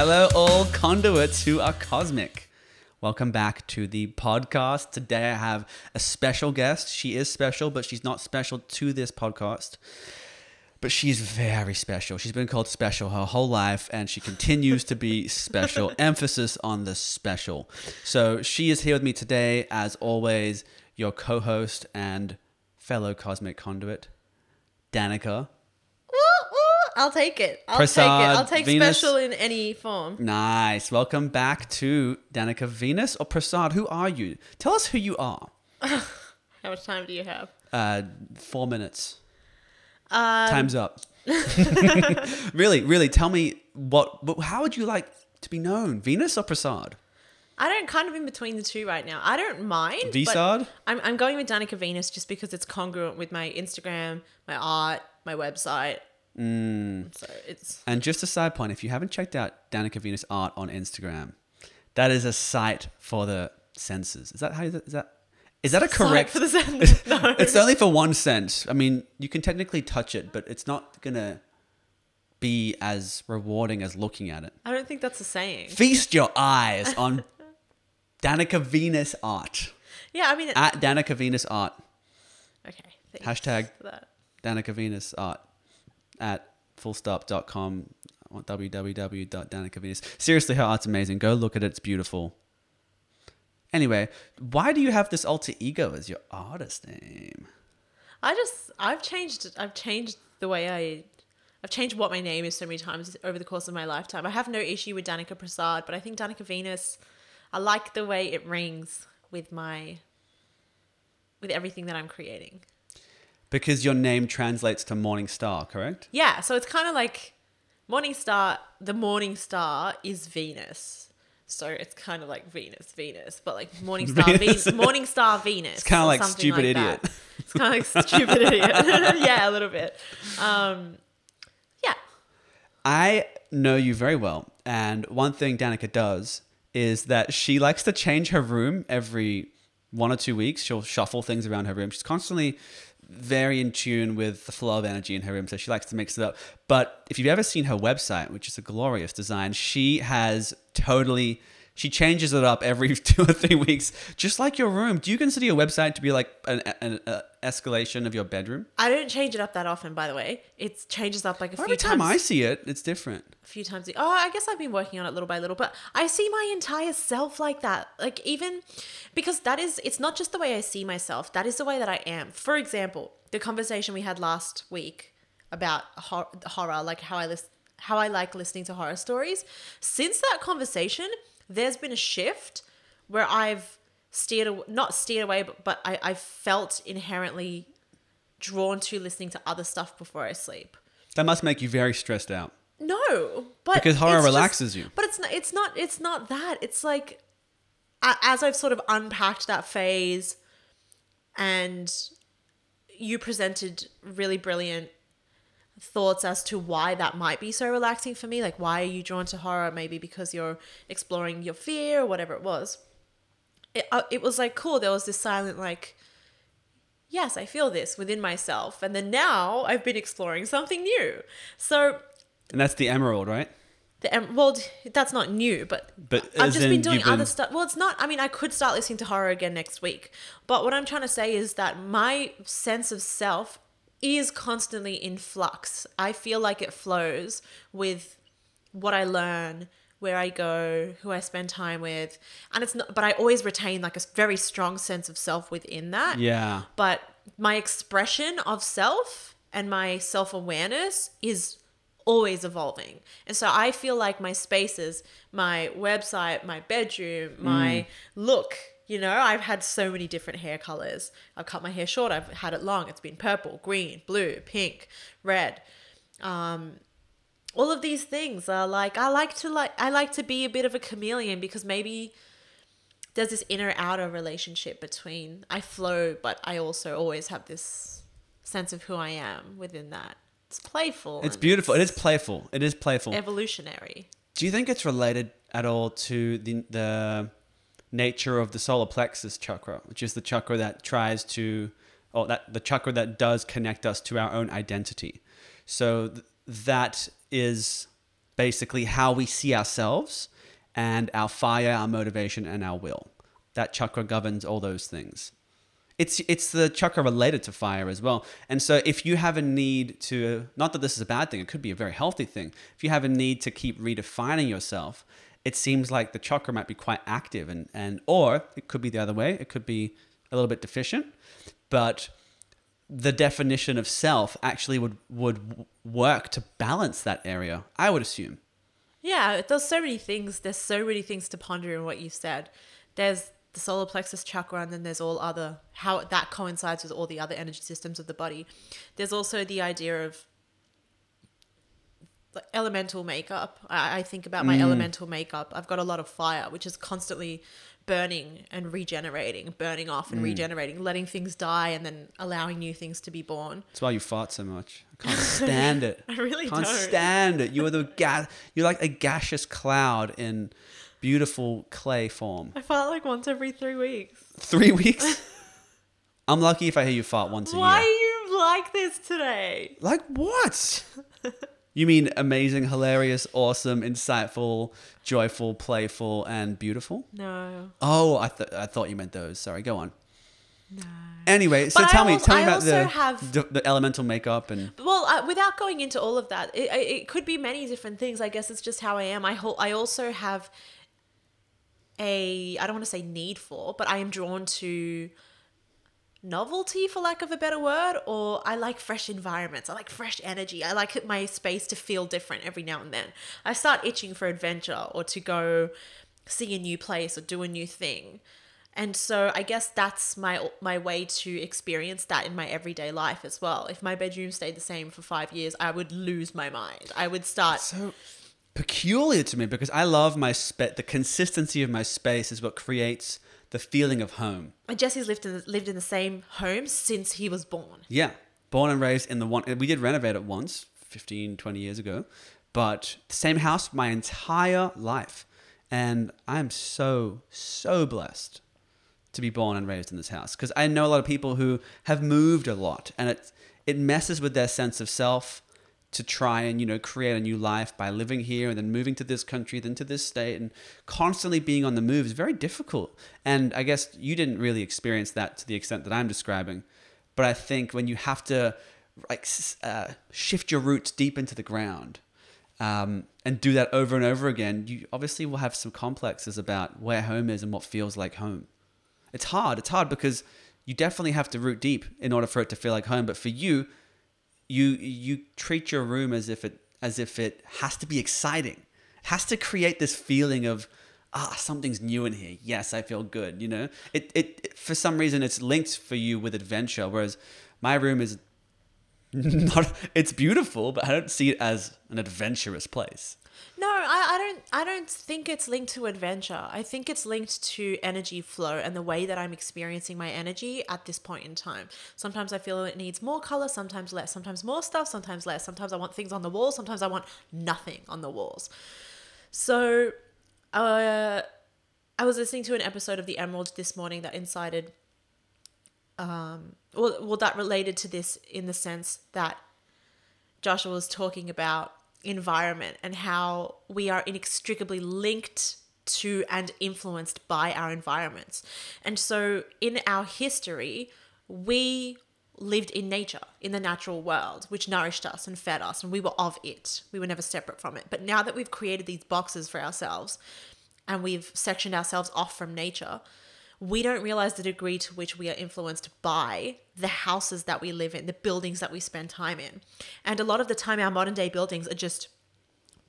Hello, all conduits who are cosmic. Welcome back to the podcast. Today I have a special guest. She is special, but she's not special to this podcast. But she's very special. She's been called special her whole life, and she continues to be special. Emphasis on the special. So she is here with me today, as always, your co host and fellow cosmic conduit, Danica. I'll take it. I'll take it. I'll take Venus. special in any form. Nice. Welcome back to Danica Venus or Prasad. Who are you? Tell us who you are. How much time do you have? Uh, four minutes. Um, Time's up. really, really. Tell me what, what. How would you like to be known? Venus or Prasad? I don't kind of in between the two right now. I don't mind. Vsad? I'm, I'm going with Danica Venus just because it's congruent with my Instagram, my art, my website. Mm. So it's And just a side point: if you haven't checked out Danica Venus art on Instagram, that is a site for the senses. Is that how? You, is that? Is that a correct? for the sentence. No. it's only for one sense. I mean, you can technically touch it, but it's not gonna be as rewarding as looking at it. I don't think that's a saying. Feast your eyes on Danica Venus art Yeah, I mean, it, at Danica Venus art. okay. Hashtag that. Danica Venus art at fullstop.com www.danicavenus. Seriously, her art's amazing. Go look at it. It's beautiful. Anyway, why do you have this alter ego as your artist name? I just I've changed I've changed the way I I've changed what my name is so many times over the course of my lifetime. I have no issue with Danica Prasad, but I think Danica Venus I like the way it rings with my with everything that I'm creating. Because your name translates to morning star, correct? Yeah, so it's kind of like morning star the morning star is Venus. So it's kind of like Venus, Venus, but like morning star, Venus. Venus, morning star Venus. It's kinda like stupid that. idiot. It's kind of like stupid idiot. yeah, a little bit. Um, yeah, I know you very well, and one thing Danica does is that she likes to change her room every one or two weeks. She'll shuffle things around her room. She's constantly very in tune with the flow of energy in her room, so she likes to mix it up. But if you've ever seen her website, which is a glorious design, she has totally she changes it up every two or three weeks, just like your room. Do you consider your website to be like an, an, an escalation of your bedroom? I don't change it up that often. By the way, it changes up like a few times. Every time times. I see it, it's different. a few times. Oh, I guess I've been working on it little by little, but I see my entire self like that. Like even because that is it's not just the way I see myself, that is the way that I am. For example, the conversation we had last week about hor- horror, like how I list how I like listening to horror stories. Since that conversation, there's been a shift where I've steered aw- not steered away, but, but I, I felt inherently drawn to listening to other stuff before I sleep. That must make you very stressed out. No, but Because horror it's just- relaxes you. But it's not. It's not. It's not that. It's like as I've sort of unpacked that phase, and you presented really brilliant thoughts as to why that might be so relaxing for me. Like, why are you drawn to horror? Maybe because you're exploring your fear or whatever it was. It, uh, it was like cool. There was this silent like. Yes, I feel this within myself. And then now I've been exploring something new. So And that's the emerald, right? the em- well, that's not new, but But I've just been doing been- other stuff. Well, it's not. I mean, I could start listening to horror again next week, but what I'm trying to say is that my sense of self is constantly in flux. I feel like it flows with what I learn, where I go, who I spend time with, and it's not. But I always retain like a very strong sense of self within that Yeah. but my expression of self and my self awareness is always evolving. And so I feel like my spaces, my website, my bedroom, my mm. look, you know, I've had so many different hair colors. I've cut my hair short, I've had it long. It's been purple, green, blue, pink, red. Um, all of these things are like I like to like I like to be a bit of a chameleon because maybe there's this inner outer relationship between I flow, but I also always have this sense of who I am within that. It's playful. It's beautiful. It is playful. It is playful. evolutionary. Do you think it's related at all to the the nature of the solar plexus chakra, which is the chakra that tries to, or that the chakra that does connect us to our own identity? So th- that is basically how we see ourselves and our fire, our motivation, and our will. That chakra governs all those things. It's it's the chakra related to fire as well. And so if you have a need to not that this is a bad thing, it could be a very healthy thing. If you have a need to keep redefining yourself, it seems like the chakra might be quite active and and or it could be the other way. It could be a little bit deficient. But the definition of self actually would would work to balance that area. I would assume. Yeah, there's so many things. There's so many things to ponder in what you said. There's the solar plexus chakra, and then there's all other how that coincides with all the other energy systems of the body. There's also the idea of like, elemental makeup. I, I think about my mm. elemental makeup. I've got a lot of fire, which is constantly burning and regenerating, burning off and mm. regenerating, letting things die, and then allowing new things to be born. That's why you fart so much. I can't stand it. I really can't don't. stand it. You are the ga- You're like a gaseous cloud in beautiful clay form. I fart like once every three weeks. Three weeks. I'm lucky if I hear you fart once a Why year. Why are you like this today? Like what? you mean amazing, hilarious, awesome, insightful, joyful, playful, and beautiful? No. Oh, I, th- I thought you meant those. Sorry, go on. No. Anyway, so But I tell me, als- tell me I about the, have- the the elemental makeup and Well, uh, without going into all of that, it, it it could be many different things. I guess it's just how I am. I ho- I also have a I don't want to say need for, but I am drawn to novelty for lack of a better word or I like fresh environments. I like fresh energy. I like my space to feel different every now and then. I start itching for adventure or to go see a new place or do a new thing. And so I guess that's my my way to experience that in my everyday life as well. If my bedroom stayed the same for 5 years, I would lose my mind. I would start so peculiar to me because I love my spa The consistency of my space is what creates the feeling of home. and Jesse's lived in lived in the same home since he was born. Yeah, born and raised in the one. We did renovate it once, 15, 20 years ago, but the same house my entire life, and I'm so so blessed to be born and raised in this house because I know a lot of people who have moved a lot, and it it messes with their sense of self to try and you know create a new life by living here and then moving to this country then to this state and constantly being on the move is very difficult. And i guess you didn't really experience that to the extent that i'm describing. But i think when you have to like uh, shift your roots deep into the ground um, and do that over and over again you obviously will have some complexes about where home is and what feels like home. It's hard. It's hard because you definitely have to root deep in order for it to feel like home. But for you you you treat your room as if it as if it has to be exciting. It has to create this feeling of ah something's new in here. Yes, I feel good. You know, it it, it for some reason it's linked for you with adventure, whereas my room is not. It's beautiful, but I don't see it as an adventurous place. No, I, I don't I don't think it's linked to adventure. I think it's linked to energy flow and the way that I'm experiencing my energy at this point in time. Sometimes I feel it needs more color, sometimes less, sometimes more stuff, sometimes less. Sometimes I want things on the walls, sometimes I want nothing on the walls. So uh I was listening to an episode of The Emerald this morning that incited um well, well that related to this in the sense that Joshua was talking about environment and how we are inextricably linked to and influenced by our environments. And so in our history, we lived in nature, in the natural world, which nourished us and fed us, and we were of it. We were never separate from it. But now that we've created these boxes for ourselves and we've sectioned ourselves off from nature, we don't realize the degree to which we are influenced by the houses that we live in, the buildings that we spend time in. And a lot of the time, our modern day buildings are just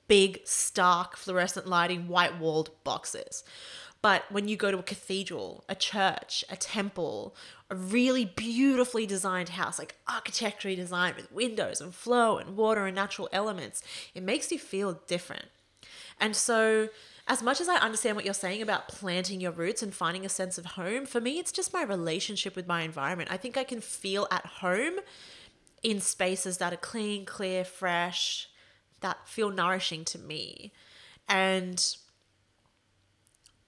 big, stark, fluorescent lighting, white walled boxes. But when you go to a cathedral, a church, a temple, a really beautifully designed house, like architecturally designed with windows and flow and water and natural elements, it makes you feel different. And so, as much as I understand what you're saying about planting your roots and finding a sense of home, for me, it's just my relationship with my environment. I think I can feel at home in spaces that are clean, clear, fresh, that feel nourishing to me. And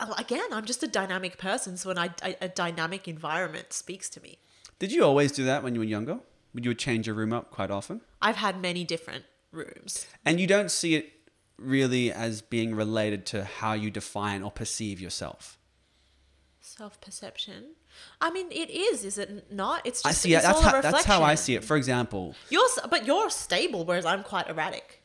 uh, again, I'm just a dynamic person, so when a, a dynamic environment speaks to me. Did you always do that when you were younger? Would you change your room up quite often? I've had many different rooms. And you don't see it really as being related to how you define or perceive yourself. Self perception. I mean, it is, is it not? It's just I see it. That's how, that's how I see it. For example, You're, but you're stable, whereas I'm quite erratic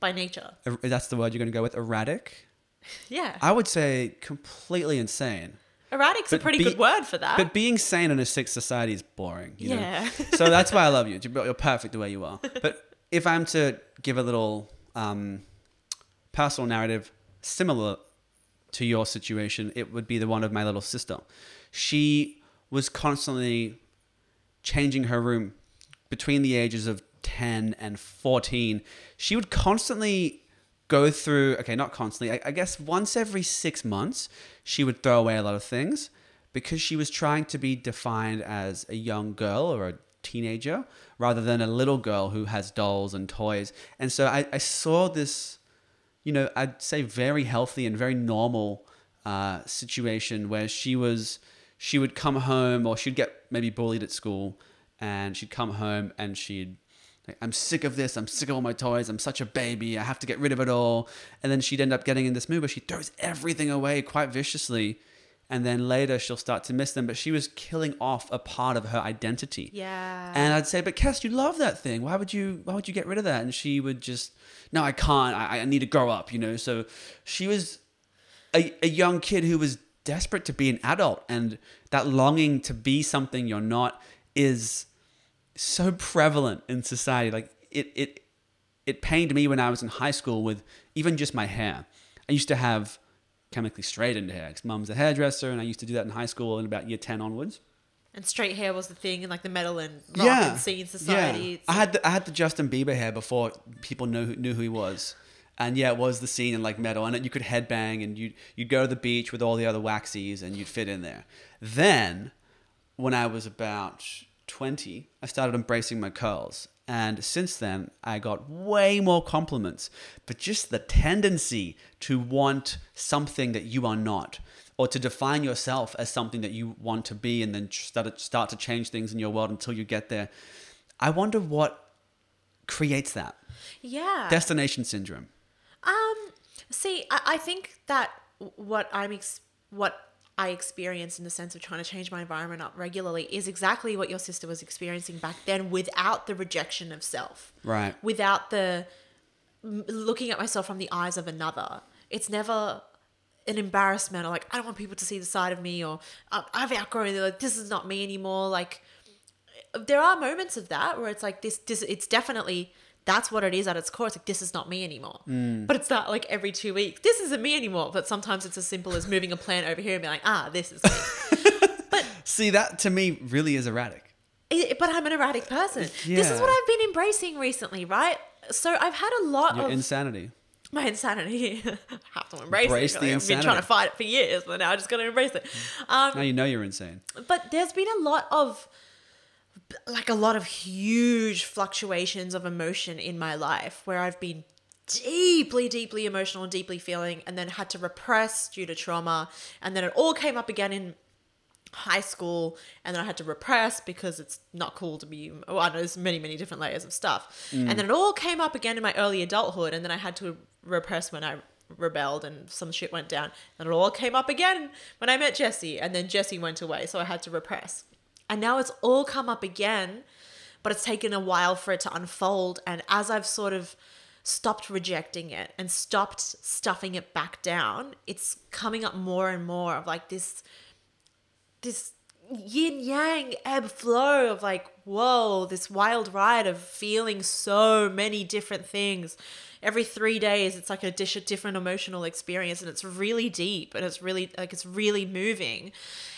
by nature. er- that's the word you're going to go with erratic. Yeah, I would say completely insane. erratic's a pretty be- good word for that. But being sane in a sick society is boring. You know? Yeah. so that's why I love you. You're you're perfect the way you are. But if I'm to give a little um, personal narrative similar to your situation, it would be the one of my little sister. She was constantly changing her room between the ages of 10 and 14. She would constantly go through, okay, not constantly, I, I guess once every six months, she would throw away a lot of things because she was trying to be defined as a young girl or a teenager rather than a little girl who has dolls and toys. And so I, I saw this you know, I'd say very healthy and very normal uh, situation where she was, she would come home or she'd get maybe bullied at school and she'd come home and she'd, like, I'm sick of this. I'm sick of all my toys. I'm such a baby. I have to get rid of it all. And then she'd end up getting in this mood where she throws everything away quite viciously. And then later she'll start to miss them. But she was killing off a part of her identity. yeah. And I'd say, but Cass, you love that thing. Why would you? Why would you get rid of that? And she would just, no, I can't. I, I need to grow up. You know. So she was a, a young kid who was desperate to be an adult, and that longing to be something you're not is so prevalent in society. Like it, it, it pained me when I was in high school with even just my hair. I used to have chemically straightened hair because mum's a hairdresser, and I used to do that in high school in about year ten onwards. and straight hair was the thing in like the metal and rock and scene society. Yeah. I had the, I had the Justin Bieber hair before people knew who, knew who he was, and yeah, it was the scene in like metal, and you could headbang, and you you'd go to the beach with all the other waxies, and you'd fit in there. Then, when I was about twenty, I started embracing my curls. And since then, I got way more compliments. But just the tendency to want something that you are not, or to define yourself as something that you want to be, and then start start to change things in your world until you get there. I wonder what creates that yeah. destination syndrome. Um, see, I, I think that what I'm ex- what I experience in the sense of trying to change my environment up regularly is exactly what your sister was experiencing back then, without the rejection of self, Right. without the looking at myself from the eyes of another. It's never an embarrassment or like I don't want people to see the side of me or "I- I've outgrown it. Like this is not me anymore. Like there are moments of that where it's like this, this it's definitely that's what it is at its core. It's like this is not me anymore. But it's not like every two weeks. This isn't me anymore. But sometimes it's as simple as moving a plant over here and being like, ah, this is me. but See, that to me really is erratic. I- but I'm an erratic person. This is what I've been embracing recently, right? So I've had a lot Your of insanity. my insanity. I have to embrace, Embrace it. the I've been trying to fight it for years, but now I just got to embrace it. Um, Now you know you're insane. but there's been a lot of like a lot of huge fluctuations of emotion in my life where I've been deeply deeply emotional and deeply feeling and then had to repress due to trauma. And then it all came up again in high school and then I had to repress because it's not cool to be well, I know there's many many different layers of stuff. And then it all came up again in my early adulthood and then I had to repress when I rebelled and some shit went down. And it all came up again when I met Jesse and then Jesse went away so I had to repress and now it's all come up again but it's taken a while for it to unfold. And as I've sort of stopped rejecting it and stopped stuffing it back down it's coming up more and more of like this this yin yang ebb flow of like whoa this wild ride of feeling so many different things. Every three days it's like a dish a different emotional experience and it's really deep and it's really like it's really moving.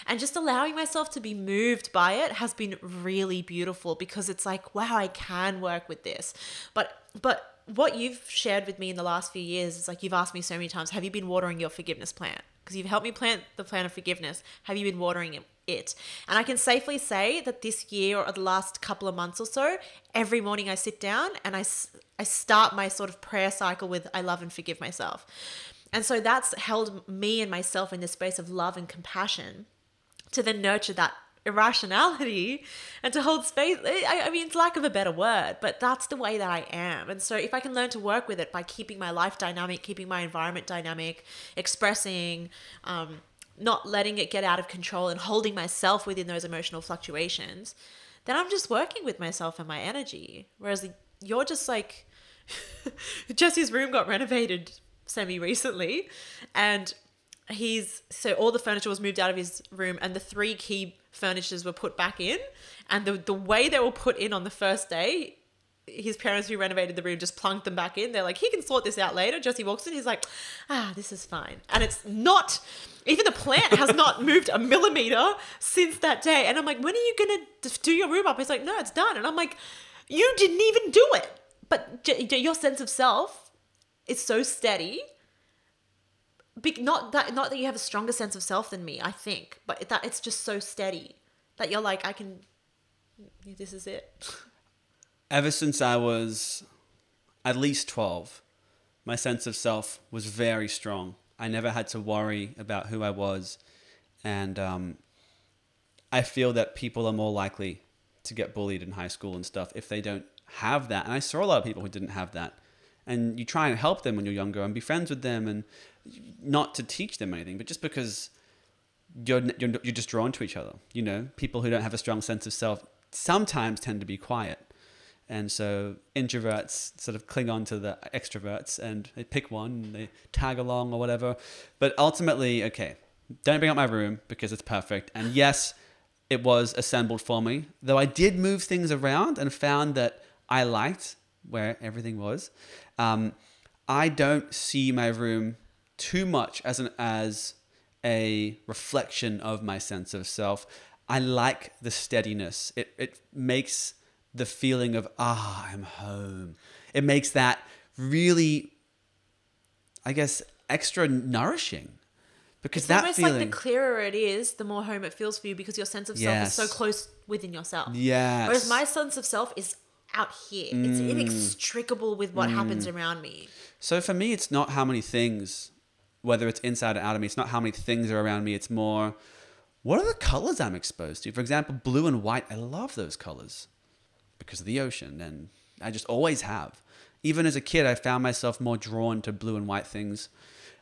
And just allowing myself to be moved by it has been really beautiful because it's like wow i can work with this. But but what you've shared with me in the last few years is like you've asked me so many times have you been watering your forgiveness plant? Because you've helped me plant the plant of forgiveness. Have you been watering it it and i can safely say that this year or the last couple of months or so every morning i sit down and I, I start my sort of prayer cycle with i love and forgive myself and so that's held me and myself in the space of love and compassion to then nurture that irrationality and to hold space. I, I mean, it's lack of a better word, but that's the way that I am. And so if I can learn to work with it by keeping my life dynamic, keeping my environment dynamic, expressing, um, not letting it get out of control and holding myself within those emotional fluctuations, then I'm just working with myself and my energy. Whereas you're just like, Jesse's room got renovated semi recently and he's so all the furniture was moved out of his room and the three key furnitures were put back in and the the way they were put in on the first day his parents who renovated the room just plunked them back in. They're like he can sort this out later. Jesse walks in he's like ah this is fine. And it's not even the plant has not moved a millimeter since that day. And i'm like when are you gonna do your room up? He's like no it's done. And i'm like you didn't even do it. But your sense of self is so steady. Big not that not that you have a stronger sense of self than me i think but that it's just so steady that you're like i can this is it ever since i was at least 12 my sense of self was very strong i never had to worry about who i was and um, i feel that people are more likely to get bullied in high school and stuff if they don't have that and i saw a lot of people who didn't have that and you try and help them when you're younger and be friends with them and not to teach them anything, but just because you're, you're, you're just drawn to each other. You know, people who don't have a strong sense of self sometimes tend to be quiet. And so introverts sort of cling on to the extroverts and they pick one and they tag along or whatever. But ultimately, okay, don't bring up my room because it's perfect. And yes, it was assembled for me, though I did move things around and found that I liked where everything was. Um, I don't see my room too much as an as a reflection of my sense of self. I like the steadiness. It it makes the feeling of ah, I'm home. It makes that really I guess extra nourishing. Because it's that almost feeling, like the clearer it is, the more home it feels for you because your sense of self is so close within yourself. Yeah. Whereas my sense of self is out here. It's Mm. inextricable with what happens around me. So for me, it's not how many things, whether it's inside or out of me, it's not how many things are around me. It's more, what are the colors I'm exposed to? For example, blue and white. I love those colors because of the ocean, and I just always have. Even as a kid, I found myself more drawn to blue and white things.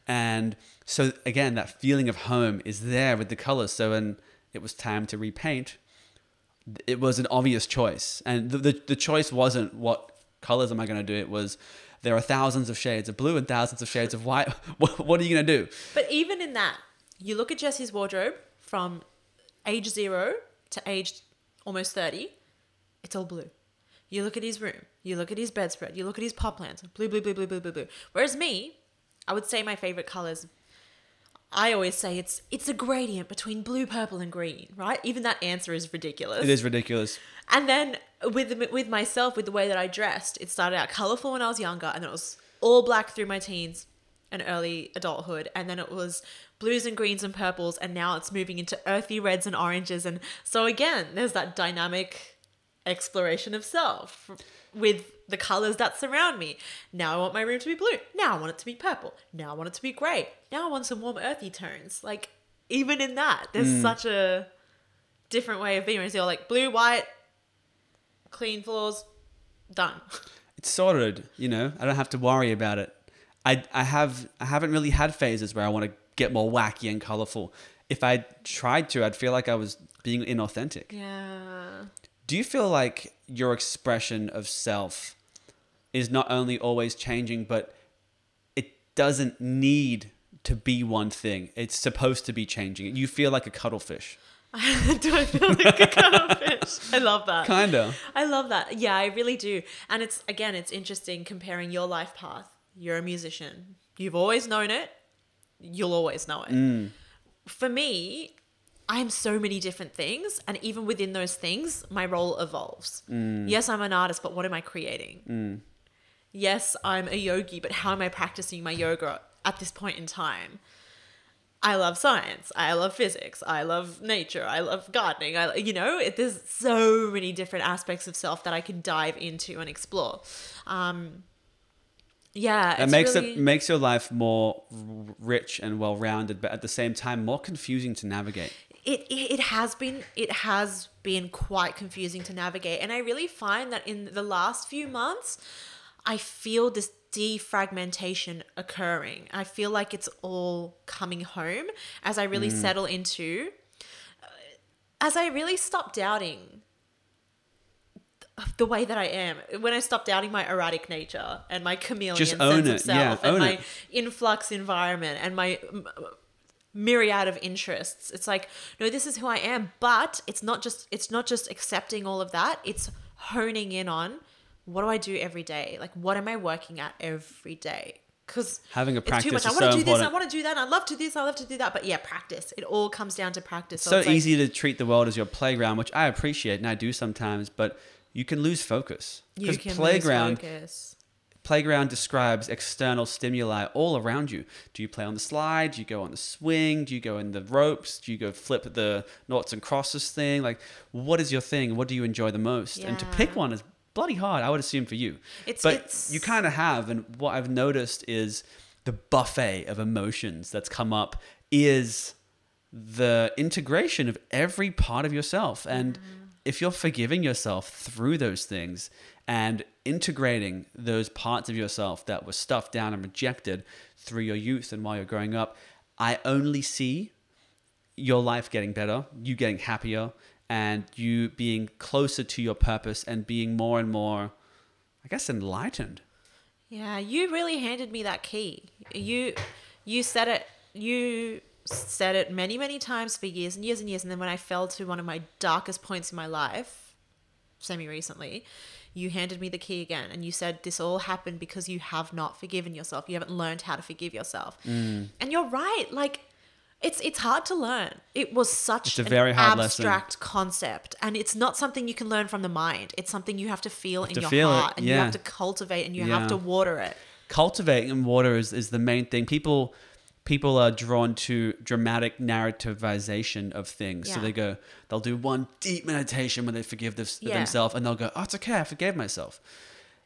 And so again, that feeling of home is there with the colors. So when it was time to repaint, it was an obvious choice. And the, the, the choice wasn't what colors am I going to do? It was there are thousands of shades of blue and thousands of shades of white. What, what are you going to do? But even in that, you look at Jesse's wardrobe from age zero to age almost 30, it's all blue. You look at his room, you look at his bedspread, you look at his pot plants, blue, blue, blue, blue, blue, blue, blue. Whereas me, I would say my favorite colors. I always say it's it's a gradient between blue, purple, and green, right? Even that answer is ridiculous. It is ridiculous. And then with with myself, with the way that I dressed, it started out colorful when I was younger, and then it was all black through my teens and early adulthood, and then it was blues and greens and purples, and now it's moving into earthy reds and oranges, and so again, there's that dynamic exploration of self with the colors that surround me. Now I want my room to be blue. Now I want it to be purple. Now I want it to be gray. Now I want some warm earthy tones. Like even in that, there's mm. such a different way of being. Whereas you're like blue, white, clean floors, done. It's sorted, you know. I don't have to worry about it. I, I have I haven't really had phases where I want to get more wacky and colorful. If I tried to, I'd feel like I was being inauthentic. Yeah. Do you feel like your expression of self is not only always changing, but it doesn't need to be one thing? It's supposed to be changing. You feel like a cuttlefish. do I feel like a cuttlefish? I love that. Kinda. I love that. Yeah, I really do. And it's again, it's interesting comparing your life path. You're a musician. You've always known it. You'll always know it. Mm. For me, I'm so many different things, and even within those things, my role evolves. Yes, I'm an artist, but what am I creating? Yes, I'm a yogi, but how am I practicing my yoga at this point in time? I love science. I love physics. I love nature. I love gardening. I, you know, it, there's so many different aspects of self that I can dive into and explore. Um, yeah, It makes really, it makes your life more r- rich and well rounded, but at the same time more confusing to navigate. It, it has been it has been quite confusing to navigate and i really find that in the last few months i feel this defragmentation occurring i feel like it's all coming home as i really settle into uh, as i really stop doubting the way that I am, when I stop doubting my erratic nature and my chameleon Just sense of it. Yeah, self and my it. influx environment and my myriad of interests, it's like, no, this is who I am. But it's not just it's not just accepting all of that. It's honing in on what do I do every day? Like, what am I working at every day? Because Having a it's too practice much. I want to so do this. I want to do that. I love to do this. I love to do that. But yeah, practice. It all comes down to practice. so it's like- easy to treat the world as your playground, which I appreciate and I do sometimes, but you can lose focus. you Because can lose playground focus. Playground describes external stimuli all around you. Do you play on the slide? Do you go on the swing? Do you go in the ropes? Do you go flip the noughts and crosses thing? Like, what is your thing? What do you enjoy the most? And to pick one is bloody hard, I would assume, for you. It's- but it's- you kind of have. And what I've noticed is the buffet of emotions that's come up is the integration of every part of yourself. And mm-hmm. if you're forgiving yourself through those things and integrating those parts of yourself that were stuffed down and rejected through your youth and while you're growing up, I only see your life getting better, you getting happier, and you being closer to your purpose and being more and more, I guess, enlightened. Yeah, you really handed me that key. You you said it you said it many, many times for years and years and years and then when I fell to one of my darkest points in my life, semi recently, you handed me the key again and you said this all happened because you have not forgiven yourself. You haven't learned how to forgive yourself. Mm. And you're right. Like it's it's hard to learn. It was such It's a an very hard lesson. abstract concept, and it's not something you can learn from the mind. It's something you have to feel in to your feel it, heart, and you have to cultivate, and you Yeah. have to water it. cultivating and water is, is the main thing. People people are drawn to dramatic narrativization of things. So they go, they'll do one deep meditation when they forgive this, Yeah. themselves, and they'll go, "Oh, it's okay, I forgave myself."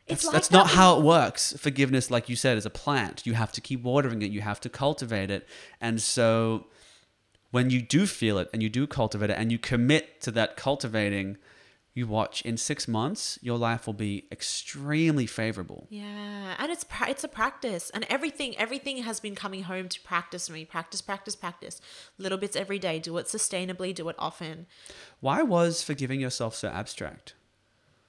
It's That's, like that's that not how it works. Forgiveness, like you said, is a plant. You have to keep watering it. You have to cultivate it. And so, when you do feel it and you do cultivate it and you commit to that cultivating, you watch in six months, your life will be extremely favorable. Yeah, and it's pra- it's a practice, and everything everything has been coming home to practice me. Practice, practice, practice. Little bits every day. Do it sustainably. Do it often. Why was forgiving yourself so abstract?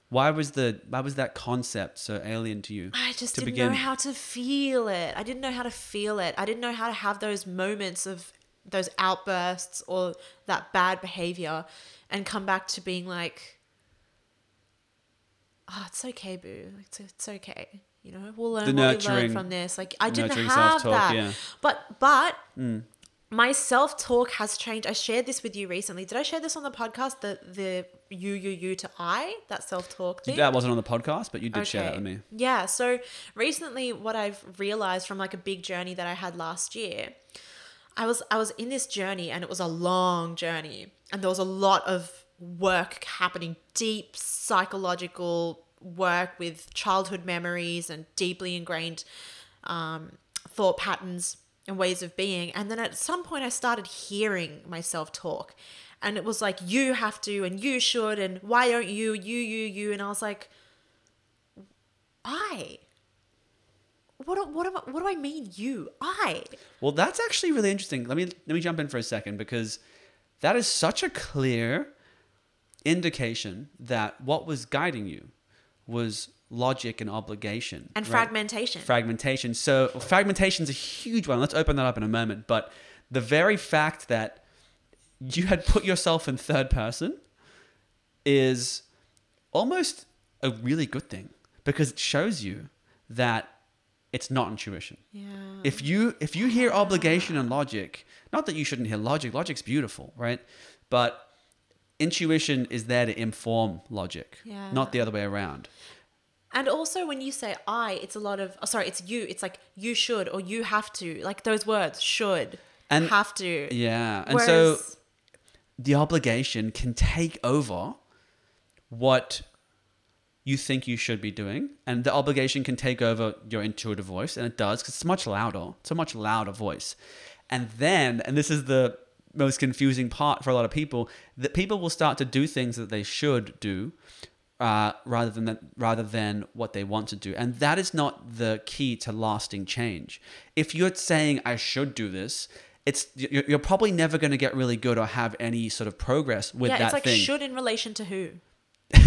Why was the why was that concept so alien to you? I just didn't know how to feel it. I didn't know how to feel it. I didn't know how to have those moments of those outbursts or that bad behavior and come back to being like, oh, it's okay, boo. It's, it's okay. You know, we'll learn what we learn from this. Like, I didn't have that. yeah. But, but mm. my self talk has changed. I shared this with you recently. Did I share this on the podcast? The, the you, you, you to I, that self talk thing? That wasn't on the podcast, but you did share that with me. Yeah. So recently, what I've realized from like a big journey that I had last year, I was I was in this journey, and it was a long journey, and there was a lot of work happening, deep psychological work with childhood memories and deeply ingrained um, thought patterns and ways of being. And then at some point, I started hearing myself talk. And it was like, you have to, and you should, and why don't you, you, you, you. And I was like, I. What what, am I, what do I mean, you? I. Well, that's actually really interesting. Let me let me jump in for a second because that is such a clear indication that what was guiding you was logic and obligation And right? fragmentation. fragmentation. So fragmentation is a huge one. Let's open that up in a moment. But the very fact that you had put yourself in third person is almost a really good thing because it shows you that it's not intuition. yeah. If you if you hear obligation and logic, not that you shouldn't hear logic, logic's beautiful, right? But intuition is there to inform logic, Yeah. not the other way around. And also, when you say I, it's a lot of, oh, sorry, it's you. It's like you should or you have to. Like those words, should, And- have to. Yeah. And so the obligation can take over what you think you should be doing and the obligation can take over your intuitive voice and it does because it's much louder it's a much louder voice and then and this is the most confusing part for a lot of people that people will start to do things that they should do uh, rather than that, rather than what they want to do, and that is not the key to lasting change. If you're saying I should do this, it's you're, you're probably never going to get really good or have any sort of progress with yeah, that it's like thing. should in relation to who?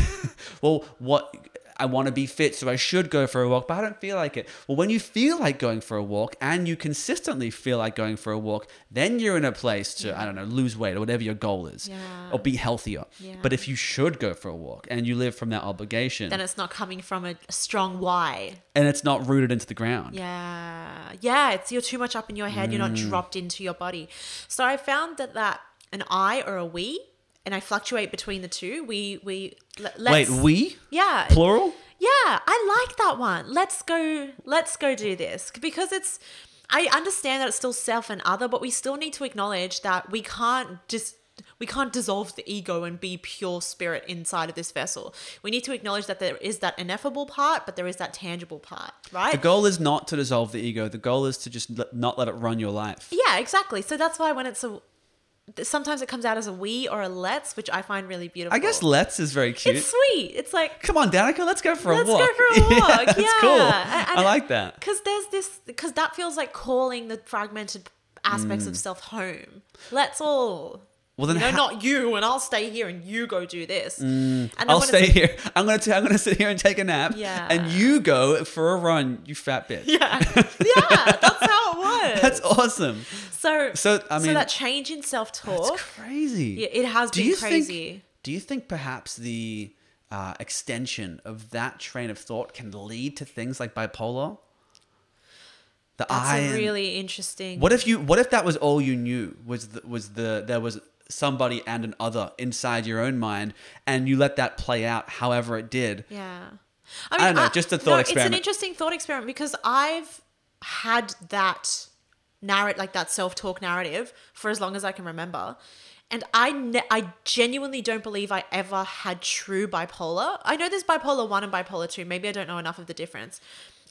well, what I want to be fit, so I should go for a walk, but I don't feel like it. Well, when you feel like going for a walk and you consistently feel like going for a walk, then you're in a place to, I don't know, lose weight or whatever your goal is, Yeah. or be healthier. Yeah. But if you should go for a walk and you live from that obligation Then it's not coming from a strong why. and it's not rooted into the ground, Yeah. Yeah, it's you're too much up in your head, you're not Mm. dropped into your body. So I found that that an I or a we and I fluctuate between the two. We we wait, we Yeah. plural? Yeah, I like that one. Let's go let's go do this because it's I understand that it's still self and other, but we still need to acknowledge that we can't just we can't dissolve the ego and be pure spirit inside of this vessel. We need to acknowledge that there is that ineffable part, but there is that tangible part, right? The goal is not to dissolve the ego. The goal is to just not let it run your life. Yeah, exactly. So that's why when it's a sometimes it comes out as a we or a let's, which I find really beautiful. I guess let's is very cute. it's sweet. It's like Come on, Danica, let's go for a walk. let's go for a walk. yeah, that's cool. I like that. Because there's this because that feels like calling the fragmented aspects of self home. Let's all. Mm. Well, then you know, how- not you, and I'll stay here, and you go do this. and I'll stay here. I'm gonna t- I'm gonna sit here and take a nap. Yeah. And you go for a run, you fat bitch. Yeah, yeah, that's how. That's awesome. so. So I mean, so that change in self talk, crazy. yeah, it has do been you crazy. think? Do you think perhaps the uh, extension of that train of thought can lead to things like bipolar? The That's I a really interesting. What if you? What if that was all you knew? Was the, was the there was somebody and an other inside your own mind, and you let that play out however it did? Yeah. I don't know, just a thought It's experiment. an interesting thought experiment because I've had that narrate like that self-talk narrative for as long as I can remember. And I ne- I genuinely don't believe I ever had true bipolar. I know there's bipolar 1 and bipolar 2. Maybe I don't know enough of the difference.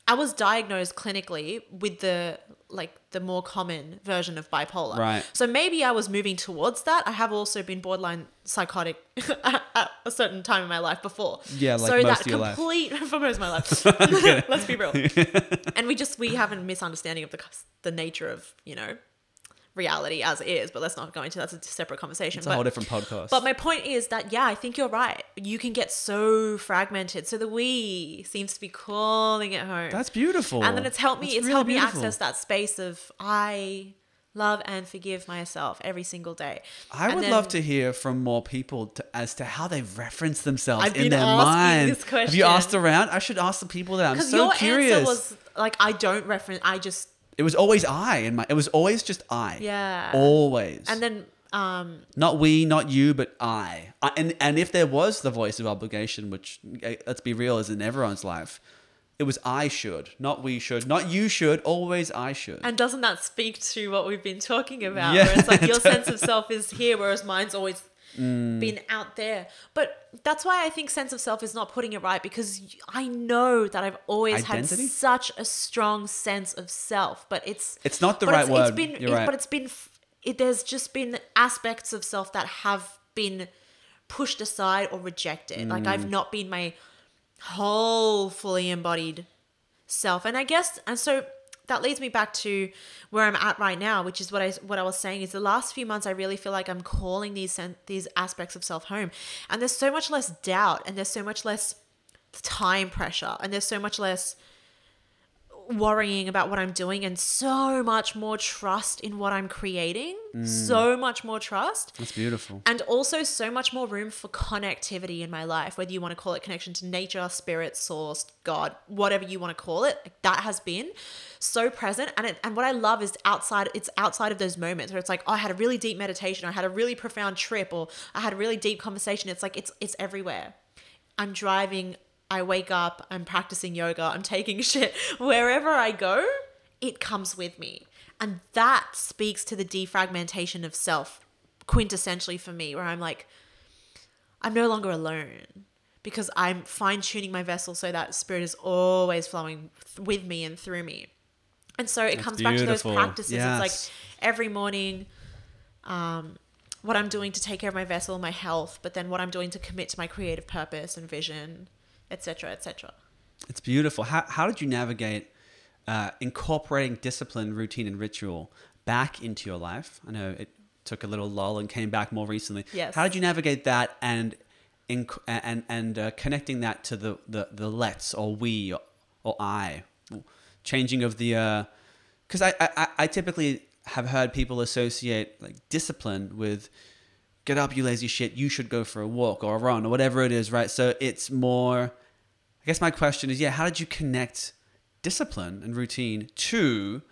I was diagnosed clinically with the like the more common version of bipolar. Right. So maybe I was moving towards that. I have also been borderline psychotic at, a certain time in my life before. Yeah, like so most that of your life. complete for most of my life. Let's be real. and we just we have a misunderstanding of the the nature of you know reality as it is. But let's not go into that's a separate conversation. It's a but, whole different podcast. but my point is that yeah, I think you're right. You can get so fragmented. So the we seems to be calling it home. That's beautiful. and then it's helped me. That's it's really helped beautiful. me access that space of I love and forgive myself every single day. I And would then- love to hear from more people to, as to how they reference themselves I've in their mind. Have you asked around? I should ask the people that I'm so your curious. answer was like I don't reference. I just it was always I in my. It was always just I. Yeah. Always. and then um not we, not you, but I. I. And and if there was the voice of obligation, which eh, let's be real, is in everyone's life, it was I should, not we should, not you should. Always I should. And doesn't that speak to what we've been talking about? Yeah. Where it's like your sense of self is here, whereas mine's always Mm. been out there. But that's why I think sense of self is not putting it right because I know that I've always Identity? had such a strong sense of self. But it's It's not the right it's, word. It's been, You're it- right. But it's been it, there's just been aspects of self that have been pushed aside or rejected. Like Mm. I've not been my whole fully embodied self and i guess and so that leads me back to where i'm at right now which is what i what i was saying is the last few months i really feel like i'm calling these these aspects of self home and there's so much less doubt and there's so much less time pressure and there's so much less worrying about what i'm doing and so much more trust in what i'm creating. Mm. So much more trust. That's beautiful. and also so much more room for connectivity in my life whether you want to call it connection to nature spirit source god whatever you want to call it like, that has been so present. And it, and what i love is outside it's outside of those moments where it's like oh, i had a really deep meditation i had a really profound trip or i had a really deep conversation. It's like it's it's everywhere. I'm driving i wake up i'm practicing yoga i'm taking shit wherever i go it comes with me. And that speaks to the defragmentation of self quintessentially for me where i'm like i'm no longer alone because i'm fine-tuning my vessel so that spirit is always flowing th- with me and through me. And so it That's comes back to those beautiful. practices. It's like every morning um, what I'm doing to take care of my vessel, my health, but then what I'm doing to commit to my creative purpose and vision, etc., etc. It's beautiful. How, how did you navigate uh, incorporating discipline, routine, and ritual back into your life? I know it took a little lull and came back more recently. Yes. How did you navigate that and and and uh, connecting that to the, the the let's or we or, or I, changing of the because I, I I typically have heard people associate like discipline with get up you lazy shit you should go for a walk or a run or whatever it is right so it's more I guess my question is, yeah, how did you connect discipline and routine to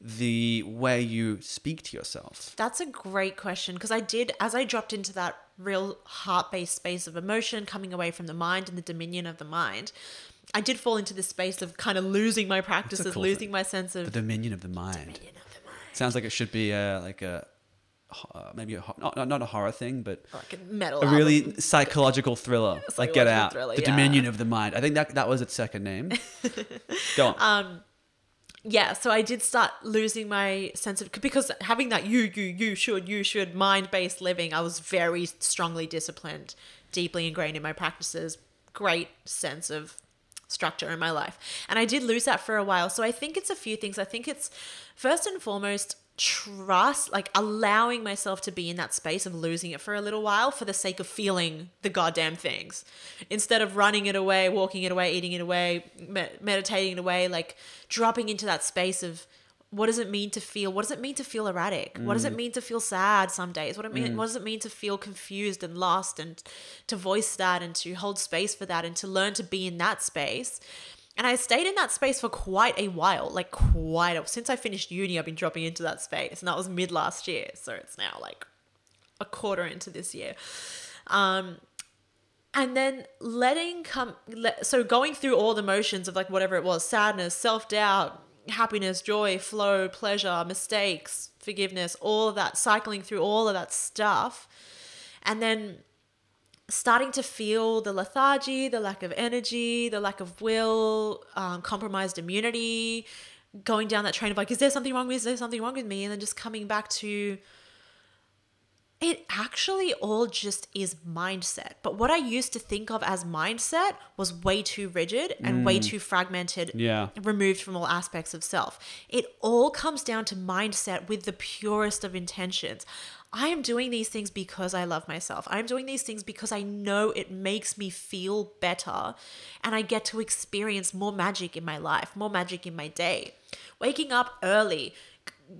the way you speak to yourself? That's a great question because I did, as I dropped into that real heart based space of emotion, coming away from the mind and the dominion of the mind, I did fall into this space of kind of losing my practices, cool losing thing. my sense of The dominion of the mind. dominion of the mind. Sounds like it should be a, like a uh, maybe a not, not a horror thing, but Like a metal. a really album. psychological thriller, like Get Out, thriller, the yeah. dominion of the mind. I think that that was its second name. Go on. yeah so i did start losing my sense of because having that you you you should you should mind-based living i was very strongly disciplined deeply ingrained in my practices great sense of structure in my life and i did lose that for a while so i think it's a few things i think it's first and foremost trust like allowing myself to be in that space of losing it for a little while for the sake of feeling the goddamn things. Instead of running it away walking it away eating it away me- meditating it away like dropping into that space of what does it mean to feel what does it mean to feel erratic? What does it mm. mean to feel sad some days? What it mean mm. what does it mean to feel confused and lost and to voice that and to hold space for that and to learn to be in that space and I stayed in that space for quite a while, like quite a, since I finished uni, I've been dropping into that space, and that was mid last year, so it's now like a quarter into this year. Um, and then letting come, let, so going through all the motions of like whatever it was, sadness, self doubt, happiness, joy, flow, pleasure, mistakes, forgiveness, all of that, cycling through all of that stuff, and then starting to feel the lethargy, the lack of energy, the lack of will, um, compromised immunity, going down that train of like, is there something wrong with me? Is there something wrong with me? And then just coming back to it actually all just is mindset. But what I used to think of as mindset was way too rigid and way too fragmented, Yeah. removed from all aspects of self. It all comes down to mindset with the purest of intentions. I am doing these things because I love myself. I'm doing these things because I know it makes me feel better and I get to experience more magic in my life, more magic in my day. Waking up early,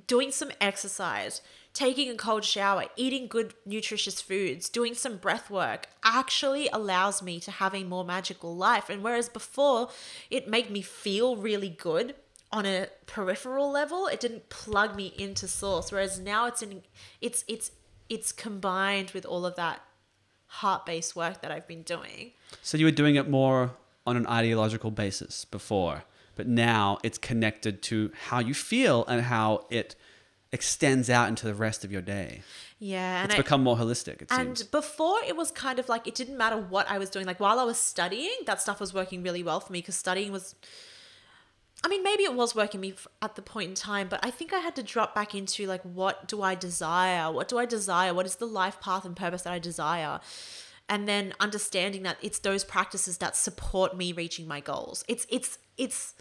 doing some exercise, taking a cold shower, eating good, nutritious foods, doing some breath work actually allows me to have a more magical life. And whereas before it made me feel really good on a peripheral level, it didn't plug me into source. Whereas now it's in it's it's it's combined with all of that heart-based work that I've been doing. So you were doing it more on an ideological basis before, but now it's connected to how you feel and how it extends out into the rest of your day. Yeah, and It's I, become more holistic, it And seems. before it was kind of like it didn't matter what I was doing. Like while I was studying, that stuff was working really well for me because studying was. I mean, maybe it was working me at the point in time, but I think I had to drop back into like, what do I desire? What do I desire? What is the life path and purpose that I desire? And then understanding that it's those practices that support me reaching my goals. It's it's it's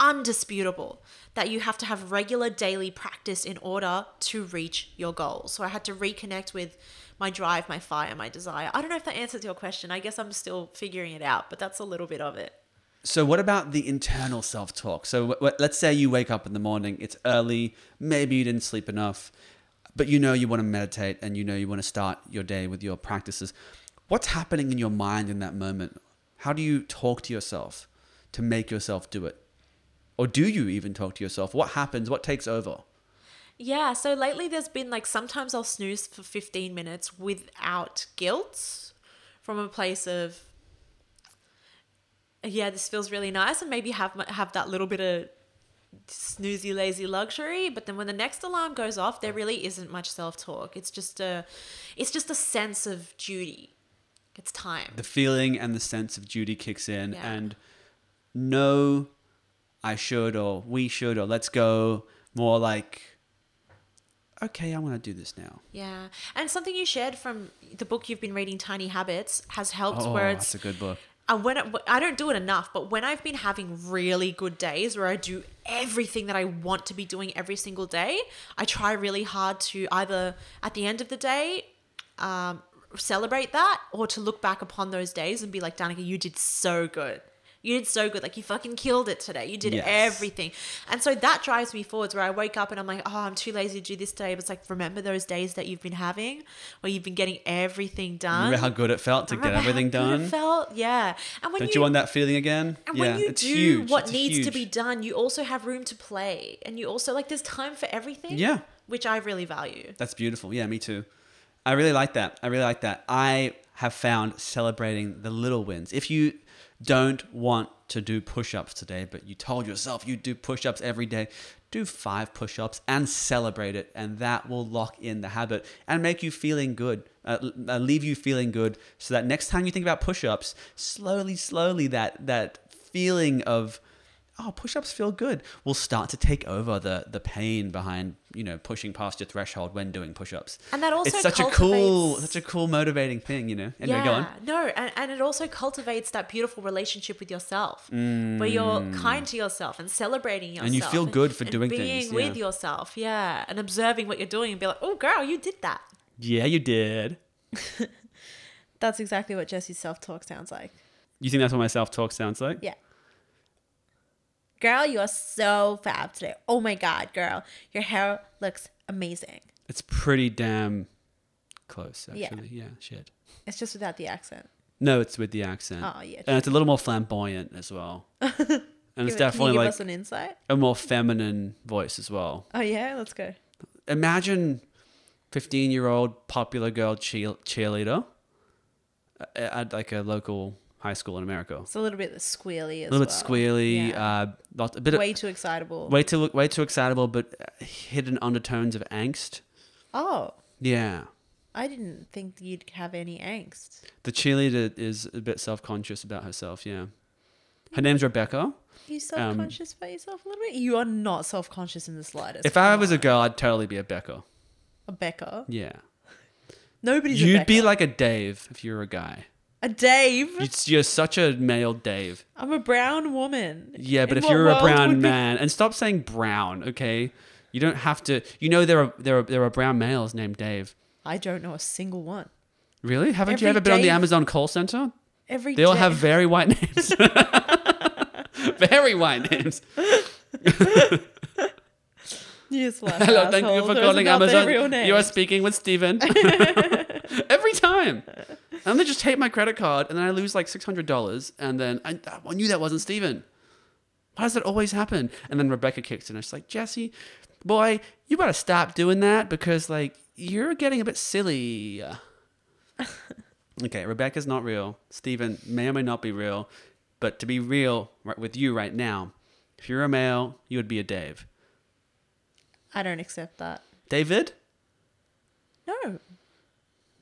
undisputable that you have to have regular daily practice in order to reach your goals. So I had to reconnect with my drive, my fire, my desire. I don't know if that answers your question. I guess I'm still figuring it out, but that's a little bit of it. So, what about the internal self talk? So, w- w- let's say you wake up in the morning, it's early, maybe you didn't sleep enough, but you know you want to meditate and you know you want to start your day with your practices. What's happening in your mind in that moment? How do you talk to yourself to make yourself do it? Or do you even talk to yourself? What happens? What takes over? Yeah, so lately there's been like sometimes I'll snooze for 15 minutes without guilt from a place of yeah, this feels really nice and maybe have have that little bit of snoozy lazy luxury, but then when the next alarm goes off, there really isn't much self-talk. It's just a it's just a sense of duty. It's time. The feeling and the sense of duty kicks in, Yeah. and no, I should, or we should, or let's go more like okay, I'm gonna do this now. Yeah. And something you shared from the book you've been reading, Tiny Habits, has helped Oh, where that's it's a good book. And when I don't do it enough, but when I've been having really good days where I do everything that I want to be doing every single day, I try really hard to either at the end of the day um, celebrate that or to look back upon those days and be like, Danica, you did so good. You did so good. Like you fucking killed it today. You did Yes. everything. And so that drives me forwards where I wake up and I'm like, oh, I'm too lazy to do this today. But it's like, remember those days that you've been having where you've been getting everything done? Remember how good it felt to get everything done? felt? Yeah. And when Don't you, you want that feeling again? and yeah, when you it's do huge. what It's needs to be done, you also have room to play, and you also like there's time for everything. Yeah. which I really value. That's beautiful. Yeah, me too. I really like that. I really like that. I have found celebrating the little wins. If you don't want to do push ups today, but you told yourself you do push ups every day, do five push ups and celebrate it. And that will lock in the habit and make you feeling good, uh, uh, leave you feeling good so that next time you think about push ups, slowly, slowly, that, that feeling of, oh, push-ups feel good will start to take over the the pain behind you know pushing past your threshold when doing push-ups. And that also it's such a cool, such a cool motivating thing, you know. Anyway, go on. no, and, and it also cultivates that beautiful relationship with yourself, where you're kind to yourself and celebrating yourself, Mm. And you feel good for and doing being things, with yeah. yourself, yeah, and observing what you're doing and be like, oh, girl, you did that. Yeah, you did. That's exactly what Jesse's self talk sounds like. You think that's what my self-talk sounds like? Yeah. Girl, you are so fab today. Oh my god, girl, your hair looks amazing. It's pretty damn close, actually. Yeah, shit. It's just without the accent. No, it's with the accent. Oh, yeah, And it's a little more flamboyant as well. and it's Give it- Can definitely like an insight? a more feminine voice as well. Oh yeah, let's go. imagine 15 year old popular girl cheer- cheerleader at, at like a local high school in America. It's a little bit squealy as A little bit well. squealy, Yeah. uh, lot, a bit way of, too excitable. way too way too excitable, but uh, hidden undertones of angst. Oh, Yeah, I didn't think you'd have any angst. the cheerleader is a bit self conscious about herself. Yeah, her name's Rebecca. You self-conscious about yourself a little bit? You are not self-conscious in the slightest. Um, If I was a girl, I'd totally be a Becca. a Becca, Yeah, nobody's you'd Becca. be like a Dave if you were a guy. A Dave. You'd, you're such a male Dave. I'm a brown woman. Yeah, but In if what you're a world brown be- man, and stop saying brown, okay? You don't have to. You know there are there are there are brown males named Dave. I don't know a single one. Really? Haven't you Every ever been on the Dave- Amazon call center? Every They all day- have very white names. very white names. You Hello, thank you for calling Amazon. You are speaking with Steven. Every time. And they just take my credit card and then I lose like $600 and then I, I knew that wasn't Steven. Why does that always happen? And then Rebecca kicks in and she's like, Jesse, boy, you better stop doing that because like you're getting a bit silly. okay, Rebecca's not real. Steven may or may not be real. But to be real right, with you right now, if you're a male, you would be a Dave. I don't accept that. David? No.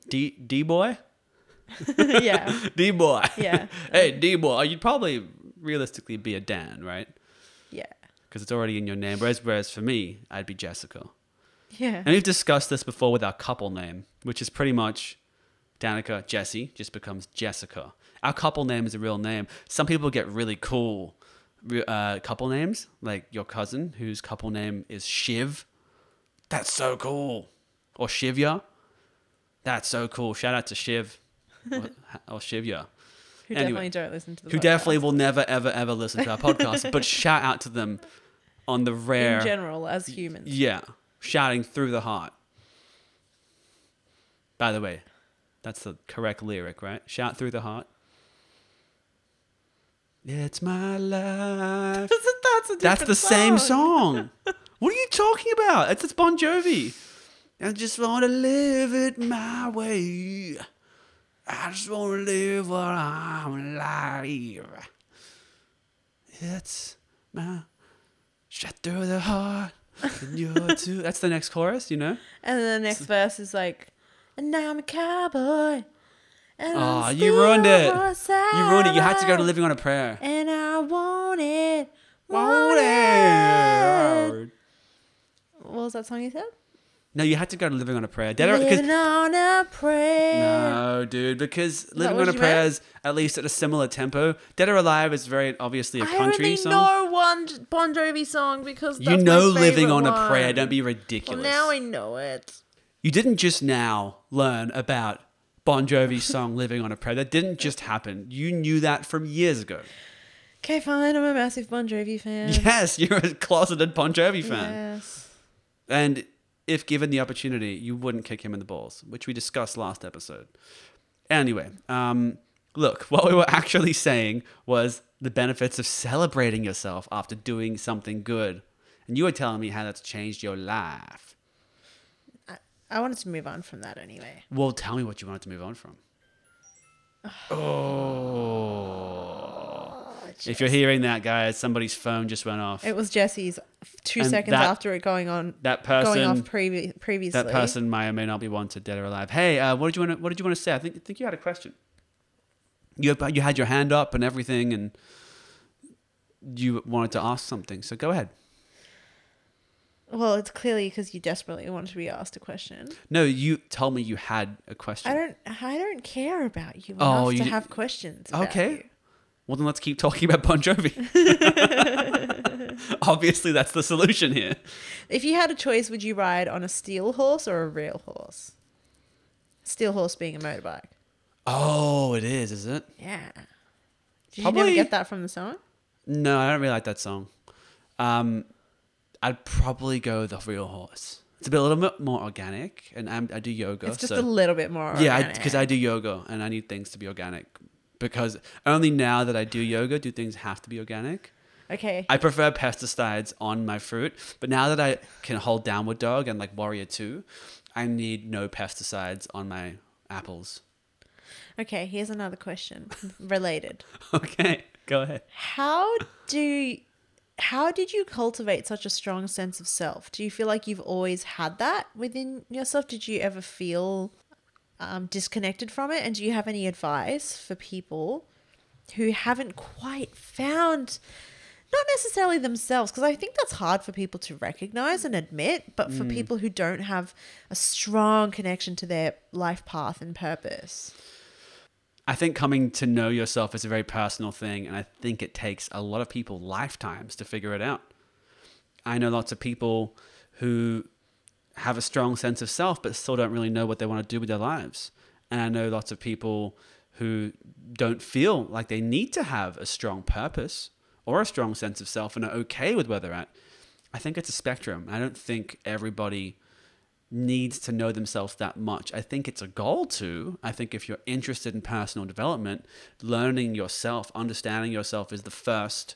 D D boy? yeah. D boy. Yeah. hey, D boy. You'd probably realistically be a Dan, right? Yeah. Because it's already in your name. Whereas, whereas for me, I'd be Jessica. Yeah. And we've discussed this before with our couple name, which is pretty much Danica, Jesse just becomes Jessica. Our couple name is a real name. Some people get really cool uh, couple names, like your cousin, whose couple name is Shiv. That's so cool. Or Shivya. That's so cool. Shout out to Shiv or, or Shivya. Who Anyway. definitely don't listen to the Who podcast. definitely will never, ever, ever listen to our podcast, but shout out to them on the rare. in general as humans. Yeah, shouting through the heart. By the way, that's the correct lyric, right? Shout through the heart. It's my life. that's That's the same song. what are you talking about? It's it's Bon Jovi. I just want to live it my way. I just want to live while I'm alive. It's my shut through the heart. And you're too. That's the next chorus, you know. And then the next verse is like, and now I'm a cowboy. And Oh, you ruined it. You ruined it. You had to go to living on a prayer. And I want it. Want Want it. it. What was that song you said? No, you had to go to Living on a Prayer. Dead Living on a prayer. no, dude, because that Living on a Prayer meant? is at least at a similar tempo. Dead or Alive is very obviously a I country only song. know one Bon Jovi song because you know Living on a. Prayer. Don't be Well, ridiculous. now I know it. You didn't just now learn about Bon Jovi's song Living on a Prayer. That didn't just happen. You knew that from years ago. Okay, fine. I'm a massive Bon Jovi fan. Yes, you're a closeted Bon Jovi fan. Yes. And if given the opportunity, you wouldn't kick him in the balls, which we discussed last episode. Anyway, um, look, what we were actually saying was the benefits of celebrating yourself after doing something good. And you were telling me how that's changed your life. I wanted to move on from that anyway. Well, tell me what you wanted to move on from. Oh. If you're hearing that, guys, somebody's phone just went off. It was Jesse's two And seconds that- after it going on, that going person, off previ- previously. that person may or may not be wanted, dead or alive. Hey, uh, what did you want to? What did you want to say? I think I think you had a question. You you had your hand up and everything, and you wanted to ask something. So go ahead. Well, it's clearly because you desperately want to be asked a question. No, you told me you had a question. I don't. I don't care about you Oh, enough you to d- have questions. about Okay. you. Well, then let's keep talking about Bon Jovi. Obviously, that's the solution here. If you had a choice, would you ride on a steel horse or a real horse? Steel horse being a motorbike. Oh, it is, is it? Yeah. Did you Probably- never get that from the song? No, I don't really like that song. Um, I'd probably go the real horse. It's a bit a little bit more organic, and I'm, I do yoga. It's just so a little bit more. yeah, because I, do yoga and I need things to be organic. Because only now that I do yoga do things have to be organic. Okay. I prefer pesticides on my fruit, but now that I can hold downward dog and like warrior two, I need no pesticides on my apples. Okay. Here's another question related. Okay, go ahead. How do how did you cultivate such a strong sense of self? Do you feel like you've always had that within yourself? Did you ever feel um, disconnected from it? And do you have any advice for people who haven't quite found, not necessarily themselves, because I think that's hard for people to recognize and admit, but for people who don't have a strong connection to their life path and purpose? I think coming to know yourself is a very personal thing, and I think it takes a lot of people lifetimes to figure it out. I know lots of people who have a strong sense of self, but still don't really know what they want to do with their lives. And I know lots of people who don't feel like they need to have a strong purpose or a strong sense of self and are okay with where they're at. I think it's a spectrum. I don't think everybody needs to know themselves that much. I think it's a goal to. I think if you're interested in personal development, learning yourself, understanding yourself is the first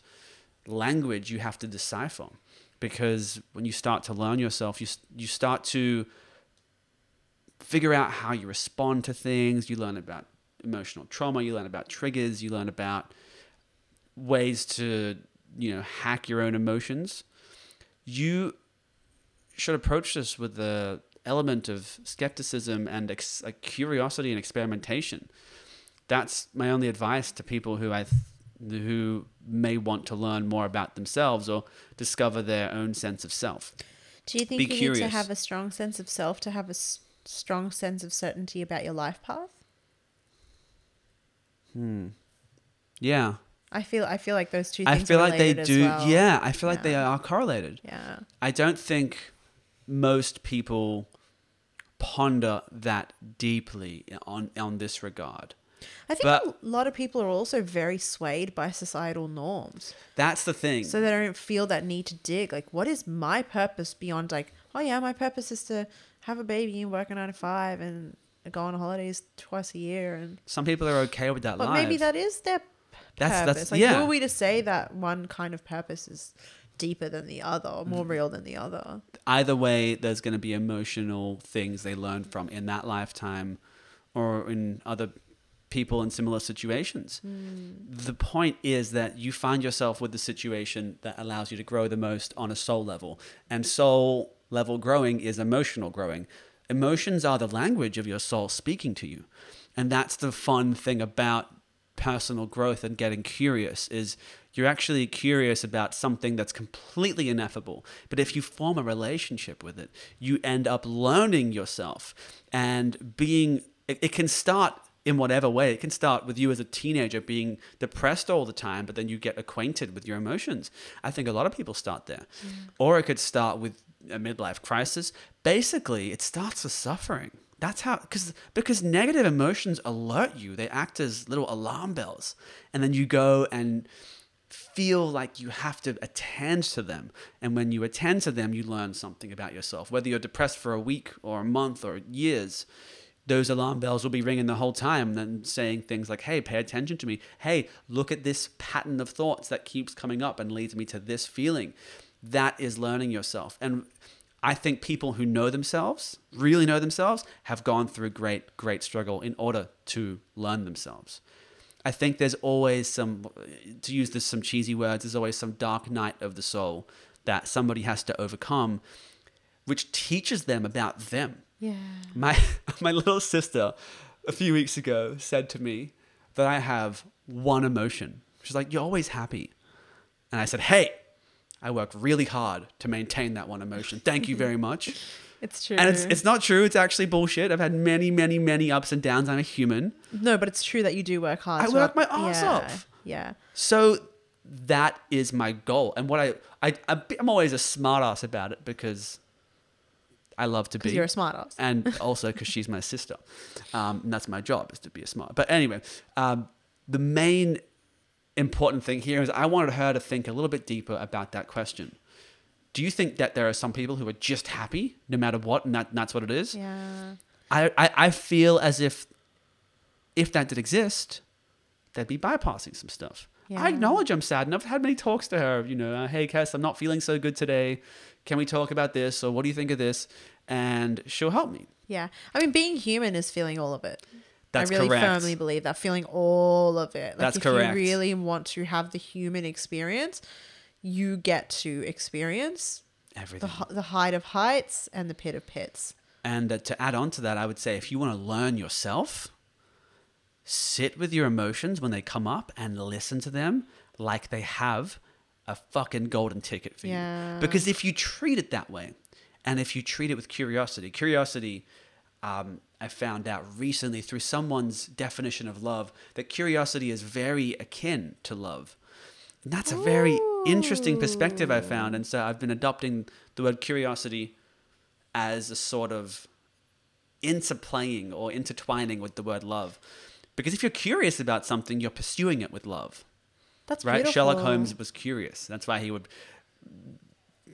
language you have to decipher. Because when you start to learn yourself, you, you start to figure out how you respond to things. You learn about emotional trauma, you learn about triggers, you learn about ways to, you know, hack your own emotions. You should approach this with the element of skepticism and ex- like curiosity and experimentation. That's my only advice to people who I th- who may want to learn more about themselves or discover their own sense of self. Do you think Be you need to have a strong sense of self to have a s- strong sense of certainty about your life path? Hmm. Yeah, I feel I feel like those two things I feel are like they do. well. Yeah, I feel like they are correlated. Yeah. I don't think most people ponder that deeply on on this regard. I think But- a lot of people are also very swayed by societal norms. That's the thing. So they don't feel that need to dig. Like, what is my purpose beyond like, oh yeah, my purpose is to have a baby and work a nine to five and go on holidays twice a year and Some people are okay with that but life. maybe that is their That's- purpose. that's- like yeah. who are we to say that one kind of purpose is deeper than the other or Mm. more real than the other? Either way, there's going to be emotional things they learn from in that lifetime or in other people in similar situations. The point is that you find yourself with the situation that allows you to grow the most on a soul level. And soul level growing is emotional growing. Emotions are the language of your soul speaking to you. And that's the fun thing about personal growth and getting curious is you're actually curious about something that's completely ineffable. But if you form a relationship with it, you end up learning yourself and being, it, it can start in whatever way. It can start with you as a teenager being depressed all the time, but then you get acquainted with your emotions. I think a lot of people start there. Mm. Or it could start with a midlife crisis. Basically, it starts with suffering. That's how because because negative emotions alert you. They act as little alarm bells. And then you go and feel like you have to attend to them. And when you attend to them, you learn something about yourself. Whether you're depressed for a week or a month or years, those alarm bells will be ringing the whole time and saying things like, hey, pay attention to me. Hey, look at this pattern of thoughts that keeps coming up and leads me to this feeling. That is learning yourself. And I think people who know themselves, really know themselves, have gone through great, great struggle in order to learn themselves. I think there's always some, to use this some cheesy words, there's always some dark night of the soul that somebody has to overcome, which teaches them about them. Yeah. My my little sister a few weeks ago said to me that I have one emotion. She's like, "You're always happy," and I said, "Hey, I work really hard to maintain that one emotion. Thank you very much." It's true. And it's it's not true. It's actually bullshit. I've had many, many, many ups and downs. I'm a human. no, but it's true that you do work hard. I work my arse yeah, off. Yeah. So that is my goal. And what I, I I'm always a smartass about it because I love to be. You're a smart ass. and also because she's my sister. Um, and that's my job is to be a smart. But anyway, um, the main important thing here is I wanted her to think a little bit deeper about that question. Do you think that there are some people who are just happy no matter what, and that, that's what it is? Yeah. I, I, I feel as if if that did exist, they'd be bypassing some stuff. Yeah. I acknowledge I'm sad, and I've had many talks to her. You know, uh, hey, Cass, I'm not feeling so good today. Can we talk about this, or what do you think of this? And she'll help me. Yeah. I mean, being human is feeling all of it. That's I really correct. firmly believe that feeling all of it. Like That's if correct. you really want to have the human experience, you get to experience Everything. h- the height of heights and the pit of pits. And uh, to add on to that, I would say if you want to learn yourself, sit with your emotions when they come up and listen to them like they have a fucking golden ticket for Yeah. you. Because if you treat it that way, and if you treat it with curiosity, curiosity, um, I found out recently through someone's definition of love that curiosity is very akin to love. And that's a very interesting perspective I found. And so I've been adopting the word curiosity as a sort of interplaying or intertwining with the word love. Because if you're curious about something, you're pursuing it with love, That's right? beautiful. Sherlock Holmes was curious. That's why he would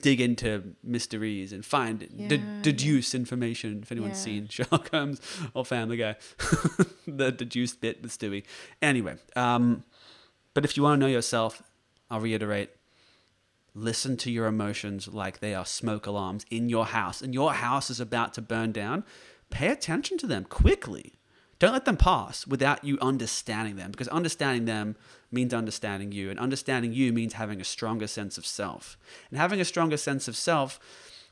dig into mysteries and find, de- deduce information. If anyone's Yeah. seen Sherlock Holmes or Family Guy, the deduced bit with Stewie. Anyway, um, but if you want to know yourself, I'll reiterate listen to your emotions like they are smoke alarms in your house and your house is about to burn down pay attention to them quickly don't let them pass without you understanding them because understanding them means understanding you and understanding you means having a stronger sense of self and having a stronger sense of self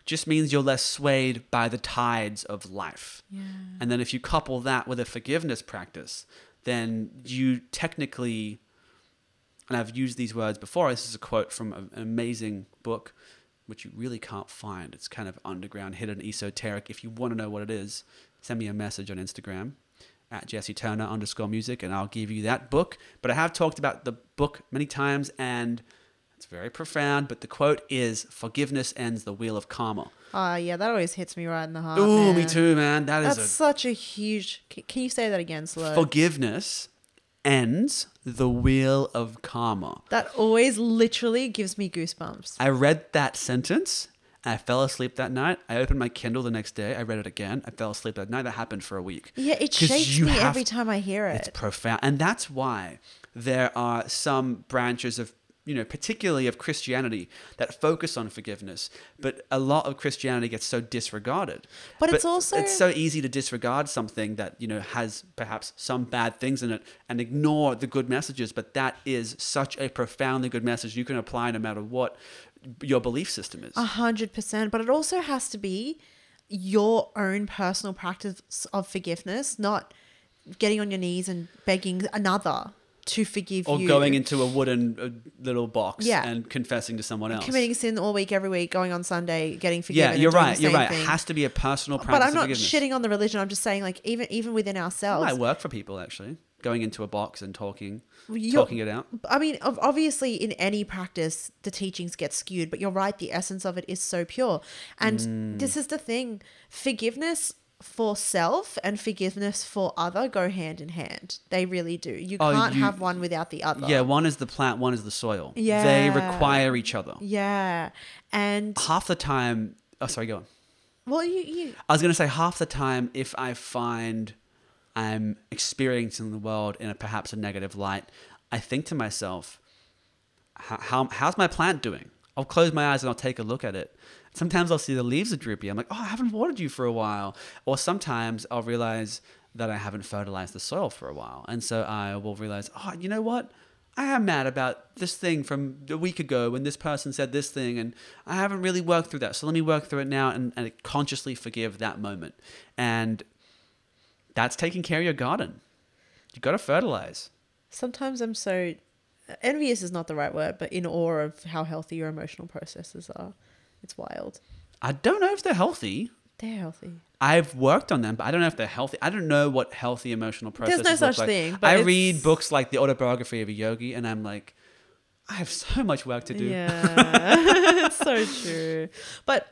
just means you're less swayed by the tides of life Yeah. and then if you couple that with a forgiveness practice, then you technically, and I've used these words before, this is a quote from an amazing book, which you really can't find. It's kind of underground, hidden, esoteric. If you want to know what it is, send me a message on Instagram at Jesse Turner underscore music, and I'll give you that book. But I have talked about the book many times, and it's very profound. But the quote is Forgiveness ends the wheel of karma. Ah, yeah, that always hits me right in the heart. Ooh, me too, man. That is That's a such a huge. Can you say that again, slow? Forgiveness ends the wheel of karma. that always literally gives me goosebumps. I read that sentence. I fell asleep that night. I opened my Kindle the next day. I read it again. I fell asleep that night. That happened for a week. Yeah, it shakes me every to- time I hear it. It's profound. And that's why there are some branches of, you know, particularly of Christianity that focus on forgiveness. But a lot of Christianity gets so disregarded. But it's also- It's so easy to disregard something that, you know, has perhaps some bad things in it and ignore the good messages. But that is such a profoundly good message you can apply no matter what your belief system is. A hundred percent. But it also has to be your own personal practice of forgiveness, not getting on your knees and begging another to forgive you. or you. going into a wooden uh, little box Yeah. and confessing to someone else. committing sin all week, every week, going on Sunday, getting forgiven. yeah, you're right. You're right. thing. It has to be a personal practice but I'm not shitting on the religion. I'm just saying, like, even even within It ourselves, might work for people actually. Going into a box and talking, You're- talking it out. I mean, obviously, in any practice, the teachings get skewed, but you're right. The essence of it is so pure. And Mm. this is the thing forgiveness for self and forgiveness for other go hand in hand. They really do. You Oh, can't you- have one without the other. Yeah, one is the plant, one is the soil. Yeah. They require each other. Yeah. And, Half the time, oh, sorry, go on. well, you, you I was going to say half the time, if I find I'm experiencing the world in a perhaps a negative light, I think to myself, how, how, how's my plant doing? I'll close my eyes and I'll take a look at it. Sometimes I'll see the leaves are droopy. I'm like, oh, I haven't watered you for a while. Or sometimes I'll realize that I haven't fertilized the soil for a while. And so I will realize, oh, you know what? I am mad about this thing from a week ago when this person said this thing, and I haven't really worked through that. So let me work through it now and, and consciously forgive that moment. And that's taking care of your garden. You've got to fertilize. sometimes I'm so envious is not the right word, but in awe of how healthy your emotional processes are. It's wild. I don't know if they're healthy. They're healthy. I've worked on them, but I don't know if they're healthy. I don't know what healthy emotional There's no processes such like. thing, I it's- read books like the autobiography of a yogi, and I'm like, I have so much work to do. Yeah, it's so true. But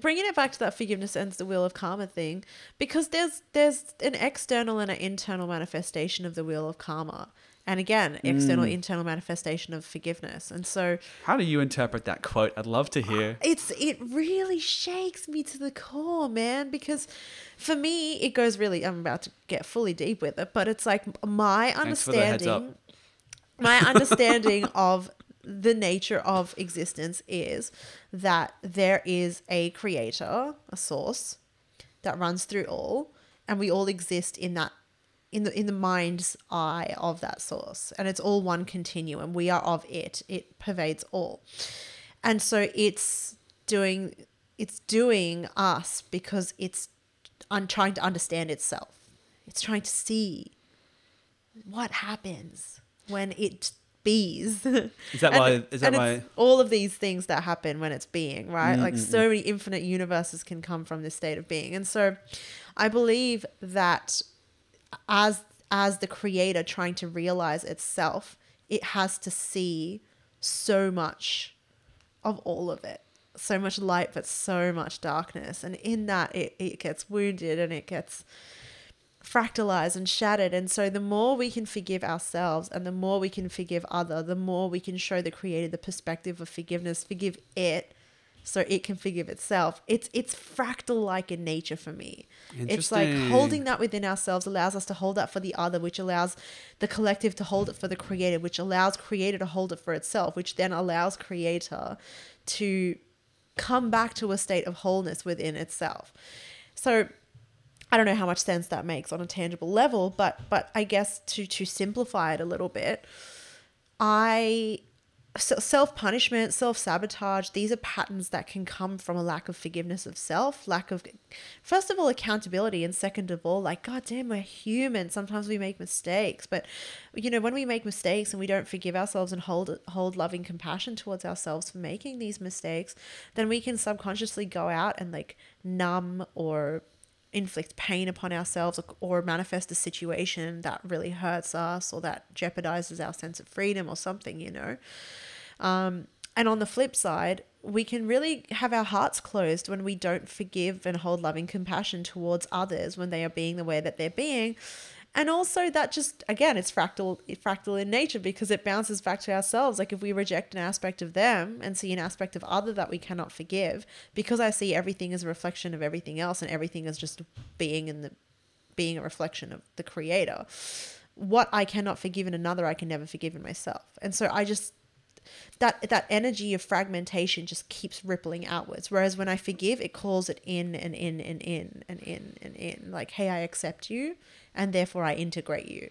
bringing it back to that forgiveness ends the wheel of karma thing, because there's there's an external and an internal manifestation of the wheel of karma, and again, external mm. internal manifestation of forgiveness, and so How do you interpret that quote? I'd love to hear. Uh, it's it really shakes me to the core, man. Because for me, it goes really. I'm about to get fully deep with it, but it's like my Thanks for the heads up. understanding. My understanding of the nature of existence is that there is a creator, a source that runs through all, and we all exist in that in the in the mind's eye of that source. And it's all one continuum. We are of it. It pervades all. And so it's doing it's doing us because it's un- trying to understand itself. It's trying to see what happens when it bees Is that And- why? Is that why? all of these things that happen when it's being right like Mm-hmm. so many infinite universes can come from this state of being and so i believe that as as the creator trying to realize itself it has to see so much of all of it so much light but so much darkness and in that it, it gets wounded and it gets fractalized and shattered. And so the more we can forgive ourselves and the more we can forgive other the more we can show the creator the perspective of forgiveness forgive it so it can forgive itself. It's it's fractal like in nature for me. It's like holding that within ourselves allows us to hold that for the other which allows the collective to hold it for the creator which allows creator to hold it for itself which then allows creator to come back to a state of wholeness within itself. So I don't know how much sense that makes on a tangible level, but but I guess to to simplify it a little bit, I self punishment, self sabotage. These are patterns that can come from a lack of forgiveness of self, lack of first of all accountability, and second of all, like God damn, we're human. Sometimes we make mistakes, but you know when we make mistakes and we don't forgive ourselves and hold hold loving compassion towards ourselves for making these mistakes, then we can subconsciously go out and like numb or inflict pain upon ourselves or, or manifest a situation that really hurts us or that jeopardizes our sense of freedom or something, you know. Um, and on the flip side, we can really have our hearts closed when we don't forgive and hold loving compassion towards others when they are being the way that they're being. And also that just again it's fractal fractal in nature because it bounces back to ourselves. Like if we reject an aspect of them and see an aspect of other that we cannot forgive, because I see everything as a reflection of everything else and everything is just being in the being a reflection of the creator. What I cannot forgive in another, I can never forgive in myself. And so I just that that energy of fragmentation just keeps rippling outwards. Whereas when I forgive, it calls it in and in and in and in and in. Like, hey, I accept you, and therefore I integrate you.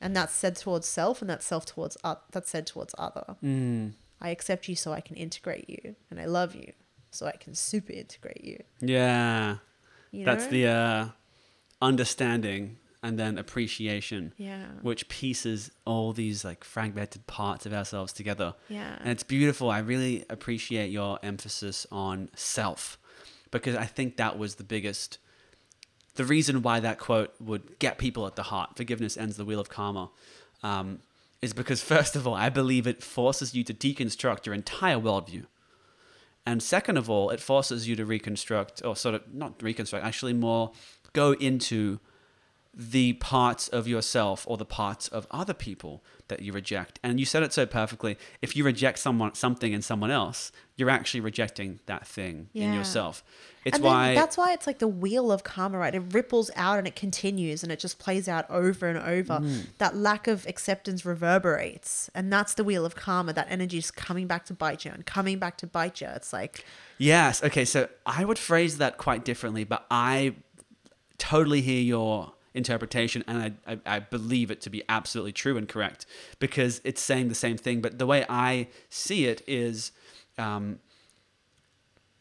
And that's said towards self, and that's self towards that's said towards other. Mm. I accept you so I can integrate you, and I love you so I can super integrate you. Yeah. You know? That's the uh, understanding and then appreciation, Yeah. which pieces all these like fragmented parts of ourselves together. Yeah. And it's beautiful. I really appreciate your emphasis on self because I think that was the biggest, the reason why that quote would get people at the heart. Forgiveness ends the wheel of karma. Um, is because, first of all, I believe it forces you to deconstruct your entire worldview. And second of all, it forces you to reconstruct, or sort of not reconstruct, actually more go into the parts of yourself or the parts of other people that you reject. And you said it so perfectly. If you reject someone something in someone else, you're actually rejecting that thing in Yeah. yourself. It's and why that's why it's like the wheel of karma, right? It ripples out and it continues and it just plays out over and over. Mm. That lack of acceptance reverberates. And that's the wheel of karma. That energy is coming back to bite you and coming back to bite you. It's like, Yes. Okay. So I would phrase that quite differently, but I totally hear your interpretation and I, I, I believe it to be absolutely true and correct because it's saying the same thing. But the way I see it is um,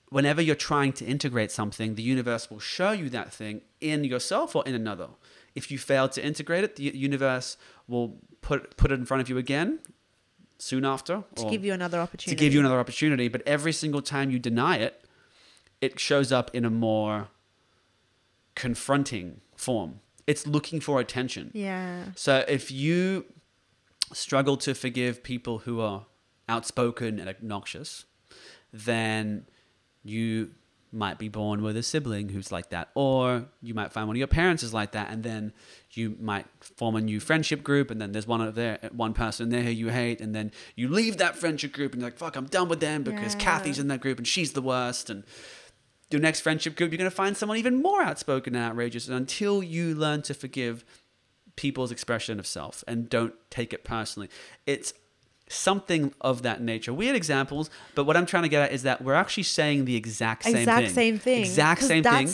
whenever you're trying to integrate something, the universe will show you that thing in yourself or in another. If you fail to integrate it, the universe will put, put it in front of you again soon after. to give you another opportunity. to give you another opportunity. But every single time you deny it, it shows up in a more confronting form. It's looking for attention. Yeah. So if you struggle to forgive people who are outspoken and obnoxious, then you might be born with a sibling who's like that or you might find one of your parents is like that and then you might form a new friendship group and then there's one of there one person there who you hate and then you leave that friendship group and you're like fuck I'm done with them because Yeah. Kathy's in that group and she's the worst and your next friendship group you're going to find someone even more outspoken and outrageous and until you learn to forgive people's expression of self and don't take it personally. It's something of that nature. Weird examples, but what I'm trying to get at is that we're actually saying the exact same thing. Exact thing. same thing, Exact same thing.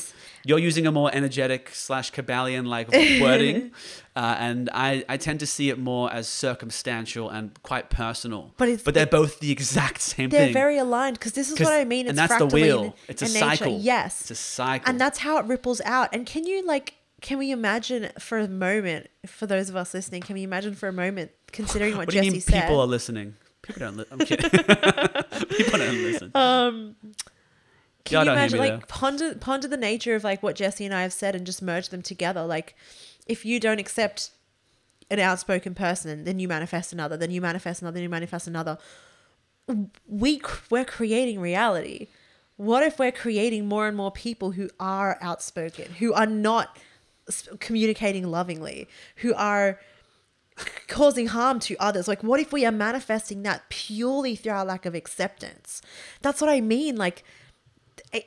You're using a more energetic slash Kybalion like wording, uh, and I, I tend to see it more as circumstantial and quite personal. But it's- but they're both the exact same thing. They're very aligned because this is what I mean. It's and that's the wheel. in- It's a in nature. cycle. Yes. It's a cycle. And that's how it ripples out. And can you like can we imagine for a moment, for those of us listening, can we imagine for a moment, considering what, what Jesse said? people are listening? People don't. Li- I'm kidding. people don't listen. um can Y'all you imagine like there. ponder ponder the nature of like what Jesse and I have said and just merge them together? Like if you don't accept an outspoken person, then you manifest another, then you manifest another, then you manifest another. We we're creating reality. What if we're creating more and more people who are outspoken, who are not communicating lovingly, who are causing harm to others. Like, what if we are manifesting that purely through our lack of acceptance? That's what I mean. Like,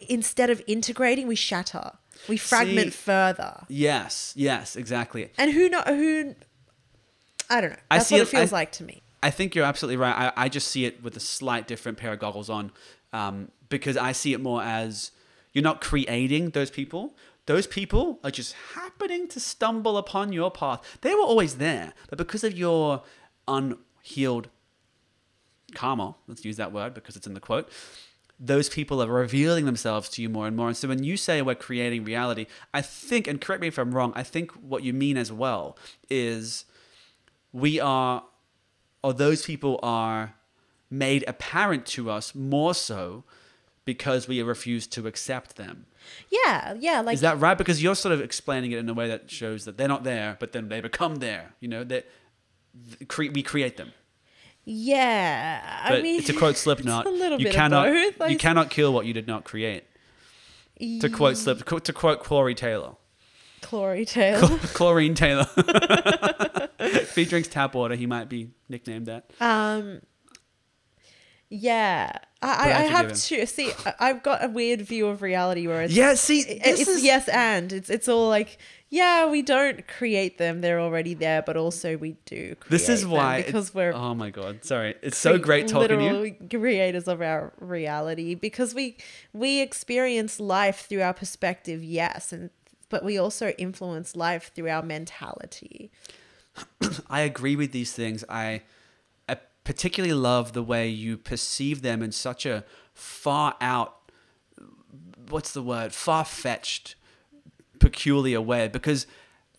instead of integrating, we shatter, we fragment See- further. Yes, yes, exactly. And who know who? I don't know. I see what it- it feels I- like to me. I think you're absolutely right. I, I just see it with a slight different pair of goggles on um, because I see it more as you're not creating those people. Those people are just happening to stumble upon your path. They were always there, but because of your unhealed karma, let's use that word because it's in the quote, those people are revealing themselves to you more and more. And so when you say we're creating reality, I think, and correct me if I'm wrong, I think what you mean as well is we are, or those people are made apparent to us more so because we refuse to accept them. Yeah, yeah. Like Is that right? Because you're sort of explaining it in a way that shows that they're not there, but then they become there. You know, that cre- we create them. Yeah. I But mean, to quote Slipknot, it's a little you bit cannot of both. You cannot kill what you did not create. To quote Slip, to quote Corey Taylor, Clory Tail. Chlorine Taylor. if he drinks tap water, he might be nicknamed that. Um, yeah, I, I, I have to see. I've got a weird view of reality where it's Yeah, see, it's is yes and it's it's all like yeah we don't create them they're already there but also we do create this is why because we're oh my god, sorry, it's so great talking to you. creators of our reality because we we experience life through our perspective yes and but we also influence life through our mentality I agree with these things. I, I particularly love the way you perceive them in such a far out, what's the word, far fetched, peculiar way because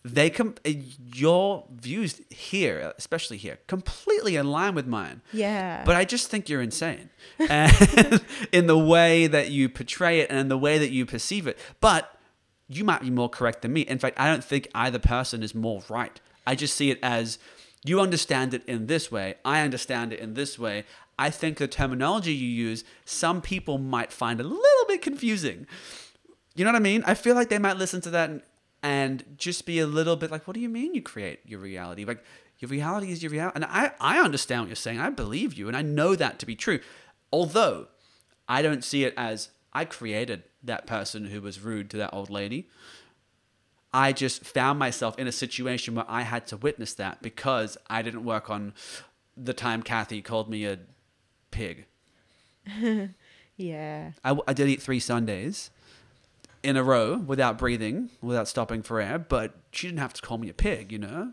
they com- uh, your views here, especially here, completely in line with mine. Yeah. But I just think you're insane and in the way that you portray it and in the way that you perceive it. But you might be more correct than me. In fact, I don't think either person is more right. I just see it as you understand it in this way, I understand it in this way. I think the terminology you use, some people might find a little bit confusing. You know what I mean? I feel like they might listen to that and, and just be a little bit like, what do you mean you create your reality? Like, your reality is your reality. And I, I understand what you're saying. I believe you. And I know that to be true. Although I don't see it as I created that person who was rude to that old lady. I just found myself in a situation where I had to witness that because I didn't work on the time Kathy called me a pig. yeah. I, I did eat three sundaes in a row without breathing, without stopping for air, but she didn't have to call me a pig, you know?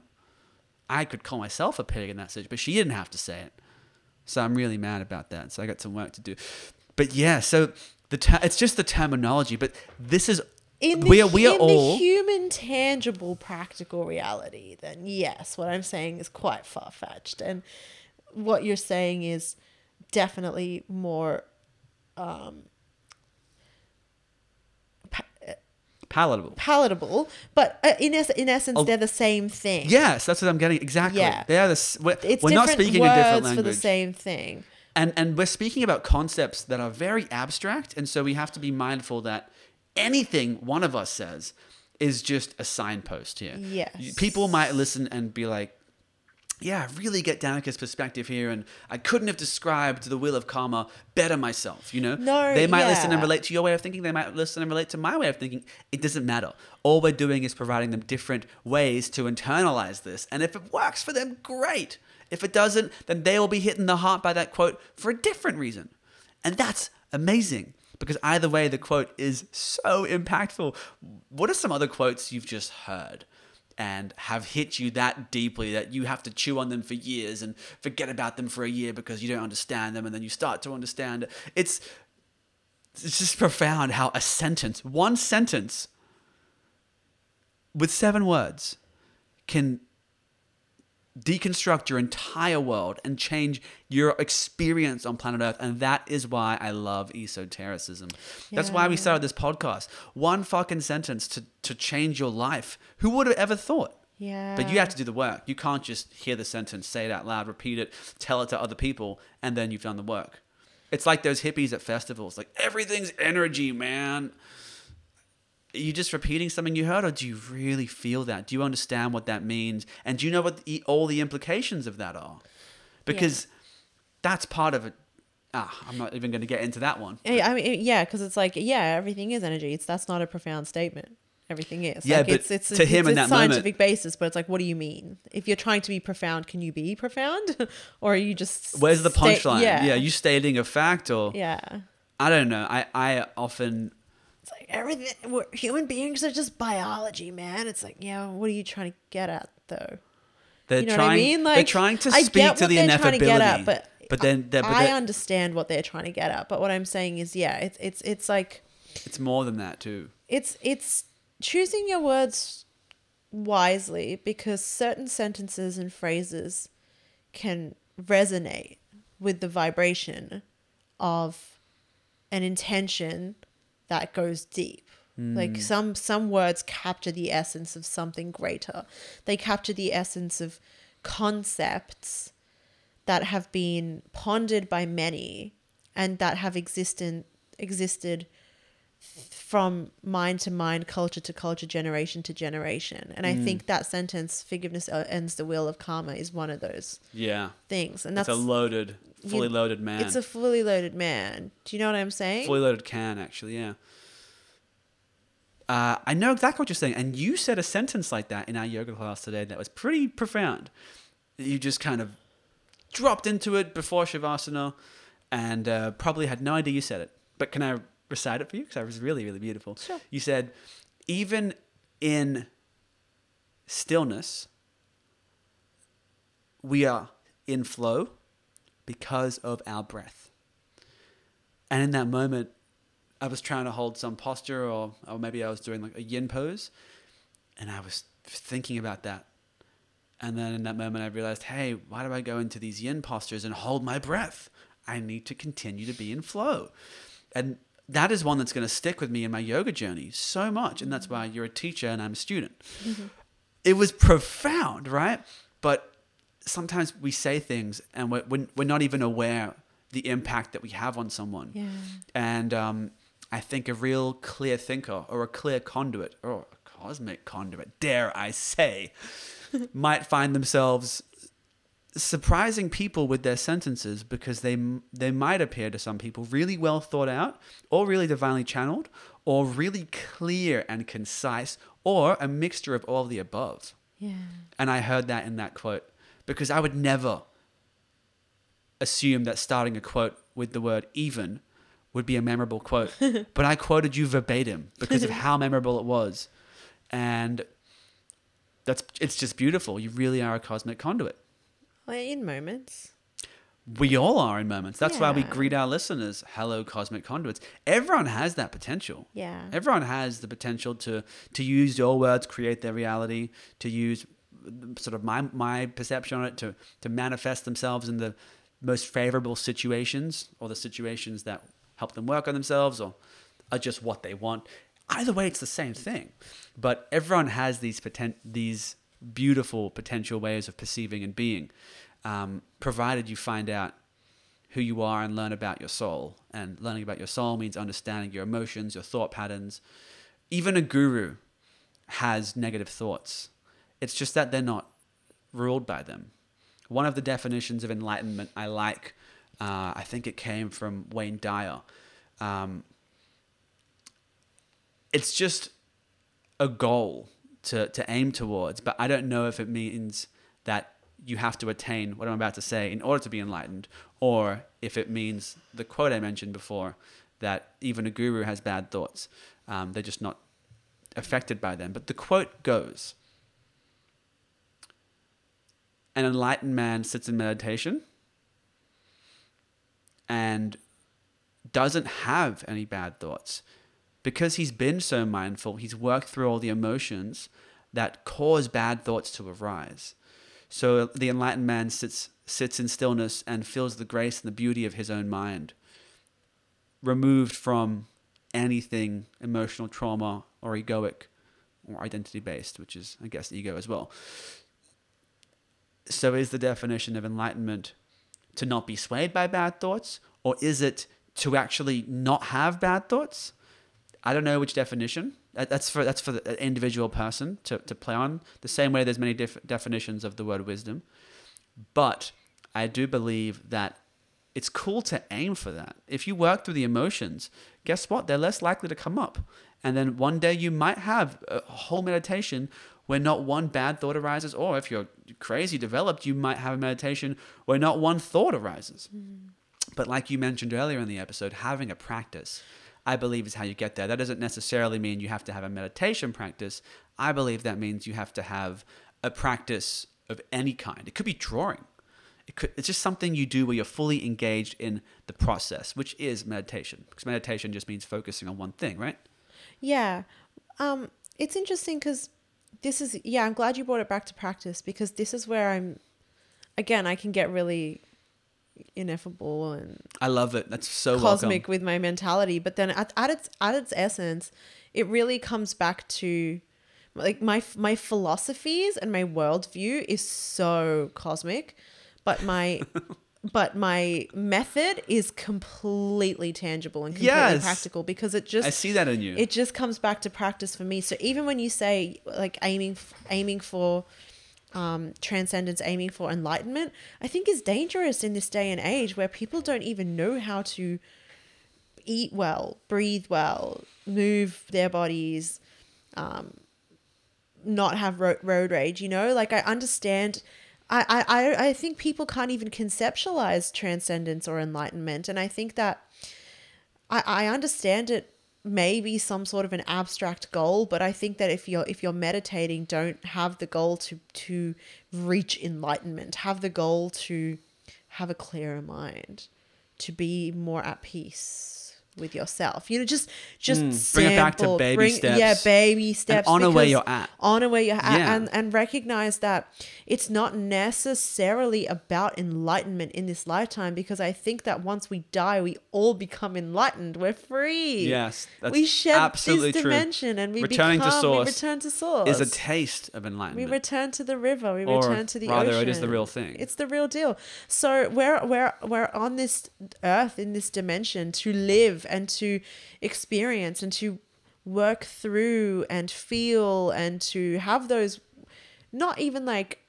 I could call myself a pig in that situation, but she didn't have to say it. So I'm really mad about that. So I got some work to do. But yeah, so the ter- it's just the terminology, but this is In the, we are we are in all the human, tangible, practical reality, then yes, what I'm saying is quite far fetched. And what you're saying is definitely more um, palatable. palatable, but uh, in, es- in essence, they're the same thing. Yes, that's what I'm getting exactly. Yeah. They are the s- we're, It's we're not speaking words a different for the same thing. and and we're speaking about concepts that are very abstract and so we have to be mindful that anything one of us says is just a signpost here Yes. people might listen and be like yeah, really get Danica's perspective here, and I couldn't have described the wheel of karma better myself. You know, No, they might listen and relate to your way of thinking. They might listen and relate to my way of thinking. It doesn't matter. All we're doing is providing them different ways to internalize this, and if it works for them, great. If it doesn't, then they will be hit in the heart by that quote for a different reason, and that's amazing. Because either way, the quote is so impactful. What are some other quotes you've just heard? And have hit you that deeply that you have to chew on them for years and forget about them for a year because you don't understand them and then you start to understand it. It's it's just profound how a sentence, one sentence with seven words can deconstruct your entire world and change your experience on planet Earth. And that is why I love esotericism. That's why we started this podcast. One fucking sentence to, to change your life. Who would have ever thought? Yeah. But you have to do the work. You can't just hear the sentence, say it out loud, repeat it, tell it to other people, and then you've done the work. It's like those hippies at festivals. Like everything's energy, man. Are you just repeating something you heard, or do you really feel that? Do you understand what that means? And do you know what the, all the implications of that are? Because that's part of it. Ah, I'm not even going to get into that one. Yeah, I mean, yeah, because it's like, yeah, everything is energy. It's that's not a profound statement. Everything is. Yeah, like, but it's, it's to him it's in a that moment- scientific basis, but it's like, what do you mean? If you're trying to be profound, can you be profound, or are you just? Where's the sta- punchline? Yeah, yeah, you stating a fact, or yeah. I don't know. I I often It's like everything. We're, human beings are just biology, man. It's like, yeah, what are you trying to get at, though? They're You know trying. I mean? they're trying to I speak get to what the they're trying to get at, but but then but I understand what they're trying to get at, but what I'm saying is, yeah, it's it's it's like it's more than that too. it's it's choosing your words wisely because certain sentences and phrases can resonate with the vibration of an intention that goes deep. Like mm. some some words capture the essence of something greater. They capture the essence of concepts that have been pondered by many and that have existed existed from mind to mind, culture to culture, generation to generation. And I think that sentence, forgiveness uh, ends the wheel of karma, is one of those Yeah, things. And it's that's a loaded, fully you- loaded man. it's a fully loaded man. Do you know what I'm saying? fully loaded can actually. Yeah. Uh, I know exactly what you're saying, and you said a sentence like that in our yoga class today that was pretty profound. You just kind of dropped into it before shavasana, and uh, probably had no idea you said it. But can I recite it for you? Because it was really, really beautiful. Sure. You said, even in stillness, we are in flow because of our breath. And in that moment, I was trying to hold some posture, or, or maybe I was doing like a yin pose, and I was thinking about that. And then in that moment, I realized, hey, why do I go into these yin postures and hold my breath? I need to continue to be in flow. And that is one that's going to stick with me in my yoga journey so much. And that's why you're a teacher and I'm a student. It was profound, right? But sometimes we say things and we're, we're we're not even aware the impact that we have on someone. Yeah. And um, I think a real clear thinker or a clear conduit or a cosmic conduit, dare I say, might find themselves surprising people with their sentences because they they might appear to some people really well thought out or really divinely channeled or really clear and concise or a mixture of all of the above. Yeah. And I heard that in that quote because I would never assume that starting a quote with the word even would be a memorable quote. but I quoted you verbatim because of how memorable it was. And that's it's just beautiful. You really are a cosmic conduit. Well, in moments. We all are in moments. That's why we Yeah. greet our listeners, hello cosmic conduits. Everyone has that potential. Yeah. Everyone has the potential to to use your words, create their reality, to use sort of my my perception on it to to manifest themselves in the most favorable situations or the situations that help them work on themselves or are just what they want. Either way, it's the same thing. But everyone has these poten- these beautiful potential ways of perceiving and being, um, provided you find out who you are and learn about your soul. And learning about your soul means understanding your emotions, your thought patterns. Even a guru has negative thoughts. It's just that they're not ruled by them. One of the definitions of enlightenment I like, uh, I think it came from Wayne Dyer. Um, it's just a goal to, to aim towards, but I don't know if it means that you have to attain what I'm about to say in order to be enlightened, or if it means the quote I mentioned before that even a guru has bad thoughts. Um, they're just not affected by them. But the quote goes An enlightened man sits in meditation and doesn't have any bad thoughts because he's been so mindful, he's worked through all the emotions that cause bad thoughts to arise. So the enlightened man sits sits in stillness and feels the grace and the beauty of his own mind, removed from anything emotional trauma or egoic or identity based, which is I guess ego as well. So is the definition of enlightenment to not be swayed by bad thoughts, or is it to actually not have bad thoughts? I don't know which definition. That's for that's for the individual person to, to play on. The same way there's many def- definitions of the word wisdom, but I do believe that it's cool to aim for that. If you work through the emotions, guess what? They're less likely to come up. And then one day you might have a whole meditation where not one bad thought arises, or if you're crazy developed, you might have a meditation where not one thought arises. Mm. But like you mentioned earlier in the episode, having a practice, I believe, is how you get there. That doesn't necessarily mean you have to have a meditation practice. I believe that means you have to have a practice of any kind. It could be drawing. It could, it's just something you do where you're fully engaged in the process, which is meditation. Because meditation just means focusing on one thing, right? Yeah. Um, it's interesting because this is, yeah, I'm glad you brought it back to practice because this is where I'm, again, I can get really ineffable and I love it. That's so cosmic welcome. with my mentality. But then at, at its at its essence, it really comes back to like my my philosophies and my worldview is so cosmic, but my but my method is completely tangible and completely Yes. practical because it just I see that in you. it just comes back to practice for me. So even when you say like aiming aiming for um, transcendence, aiming for enlightenment, I think is dangerous in this day and age where people don't even know how to eat well, breathe well, move their bodies, um, not have ro- road rage. You know, like I understand. I, I, I- think people can't even conceptualize transcendence or enlightenment. And I think that I, I understand it may be some sort of an abstract goal, but I think that if you're if you're meditating, don't have the goal to to reach enlightenment. Have the goal to have a clearer mind, to be more at peace. With yourself. You know, just just Mm, bring it back to baby bring- steps Yeah, baby steps. honor where you're at. honor where you're at Yeah. and, and recognize that it's not necessarily about enlightenment in this lifetime because I think that once we die, we all become enlightened. We're free. Yes, that's we shed absolutely this true. dimension and we Returning to become, source we return to source. Is a taste of enlightenment. we return to the river. We Or return to the rather, ocean. it is the real thing. It's the real deal. So we're we're we're on this earth in this dimension to live and to experience and to work through and feel and to have those not even like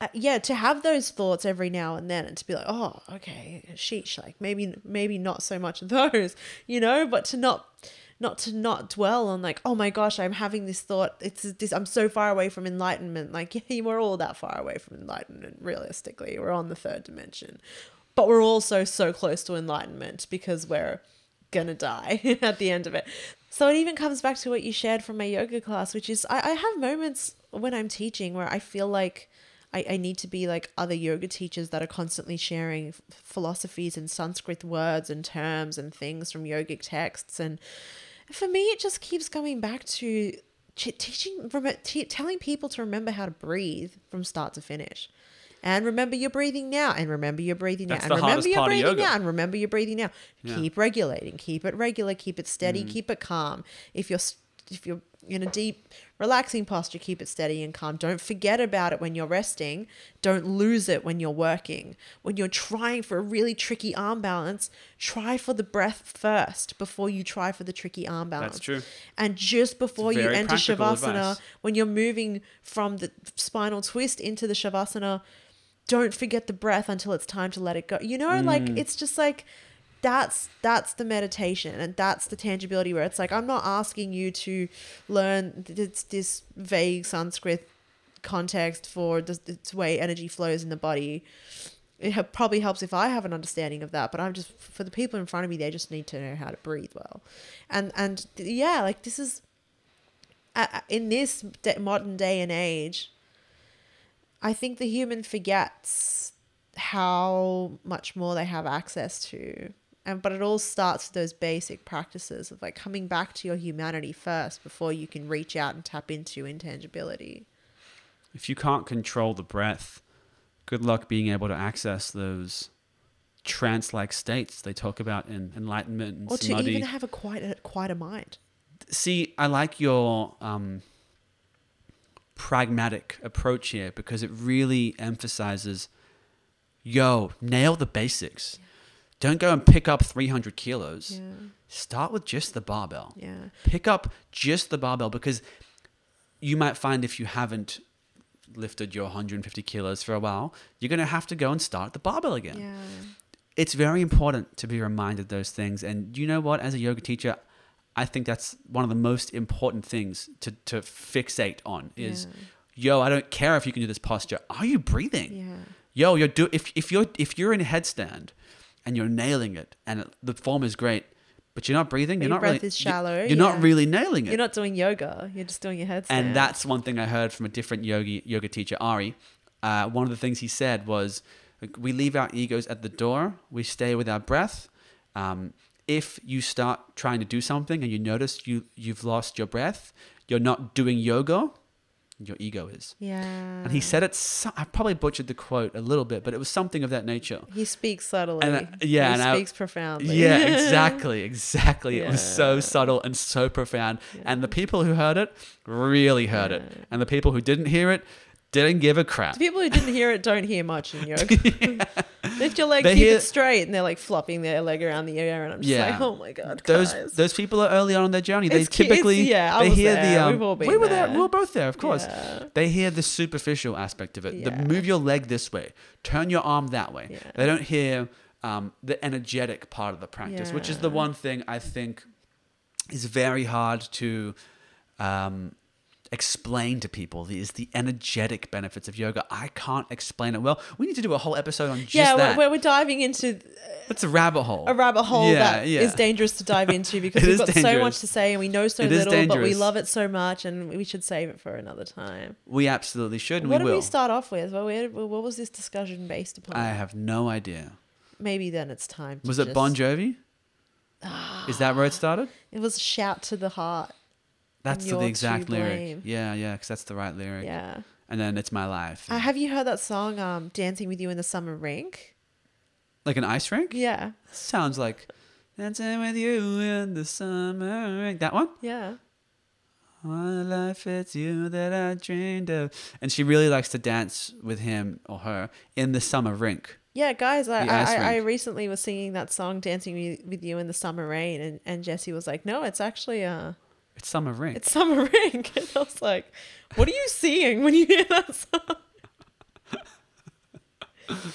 uh, yeah to have those thoughts every now and then and to be like oh okay sheesh like maybe maybe not so much those you know? But to not not to not dwell on like oh my gosh i'm having this thought. It's this i'm so far away from enlightenment. Like yeah we're all that far away from enlightenment realistically. We're on the third dimension but we're also so close to enlightenment because we're gonna die at the end of it so it even comes back to what you shared from my yoga class which is i, I have moments when i'm teaching where i feel like I, I need to be like other yoga teachers that are constantly sharing f- philosophies and Sanskrit words and terms and things from yogic texts. And for me, it just keeps coming back to ch- teaching, t- telling people to remember how to breathe from start to finish. And remember you're breathing now, and remember you're breathing now, That's and remember you're breathing now, and remember you're breathing now. Yeah. Keep regulating, keep it regular, keep it steady, Mm. keep it calm. If you're if you're in a deep relaxing posture, keep it steady and calm. Don't forget about it when you're resting. Don't lose it when you're working. When you're trying for a really tricky arm balance, try for the breath first before you try for the tricky arm balance. That's true. And just before you enter Shavasana, advice. when you're moving from the spinal twist into the Shavasana, don't forget the breath until it's time to let it go. You know, like Mm. it's just like that's that's the meditation and that's the tangibility where it's like I'm not asking you to learn this this vague Sanskrit context for the, the way energy flows in the body. It ha- probably helps if I have an understanding of that, but I'm just for the people in front of me, they just need to know how to breathe well, and and yeah, like this is uh, in this de- modern day and age. I think the human forgets how much more they have access to. And but it all starts with those basic practices of like coming back to your humanity first before you can reach out and tap into intangibility. If you can't control the breath, good luck being able to access those trance-like states they talk about in enlightenment and Or to samadhi. even have a quite a mind. See, I like your um, pragmatic approach here because it really emphasizes, yo, nail the basics. Don't go and pick up 300 kilos. Yeah. Start with just the barbell. Yeah. Pick up just the barbell because you might find if you haven't lifted your 150 kilos for a while, you're going to have to go and start the barbell again Yeah. it's very important to be reminded those things. And you know what? As a yoga teacher, I think that's one of the most important things to, to fixate on is, yo, I don't care if you can do this posture. Are you breathing? Yeah. Yo, you're do if if you're if you're in a headstand and you're nailing it and it, the form is great, but you're not breathing, But you're your not breath really is shallow, You're, yeah. not really nailing it. You're not doing yoga. You're just doing your headstand. And that's one thing I heard from a different yogi yoga teacher, Ari. Uh, one of the things he said was, "We leave our egos at the door. We stay with our breath. Um, if you start trying to do something and you notice you you've lost your breath, you're not doing yoga. Your ego is." yeah. And he said it. So, I probably butchered the quote a little bit, but it was something of that nature. He speaks subtly. And, uh, yeah, he and I- speaks profoundly. Yeah, exactly, exactly. It was so subtle and so profound. And the people who heard it really heard it. And the people who didn't hear it didn't give a crap. The people who didn't hear it don't hear much in yoga. Lift your leg, They keep hear- it straight, and they're like flopping their leg around the air, and I'm just Yeah. like, oh my god, Those guys. those people are early on in their journey. They It's ki- it's- typically yeah, I they was hear there. the um, We've all been we were there. there. We were both there, of course. Yeah. They hear the superficial aspect of it. The Yeah. move your leg this way, turn your arm that way. Yeah. They don't hear um, the energetic part of the practice, which is the Yeah. one thing I think is very hard to um, explain to people. Is the energetic benefits of yoga. I can't explain it well. We need to do a whole episode on just yeah, that. where, where we're diving into uh, it's a rabbit hole. a rabbit hole Yeah, that is yeah. dangerous to dive into because we've is got so much to say and we know so It is little, but we love it so much, and we should save it for another time. We absolutely should, what we did we start off with? Well, where, what was this discussion based upon? I have no idea. Maybe then it's time. To Was it just- Bon Jovi? Is that where it started? It was shout to the heart. That's the exact lyric. blame. Yeah, yeah, because that's the right lyric. Yeah. And then it's my life. Uh, have you heard that song, um, "Dancing with You in the Summer Rink"? like an ice rink? Yeah, Sounds like dancing with you in the summer. rink. That one? yeah. My life, it's you that I dreamed of. And she really likes to dance with him or her in the summer rink. Yeah, guys, I, I, I recently was singing that song "Dancing with- with You in the Summer Rain," and, and Jesse was like, "No, it's actually uh, It's summer rink. it's Summer Rink," and I was like, "What are you seeing when you hear that song?"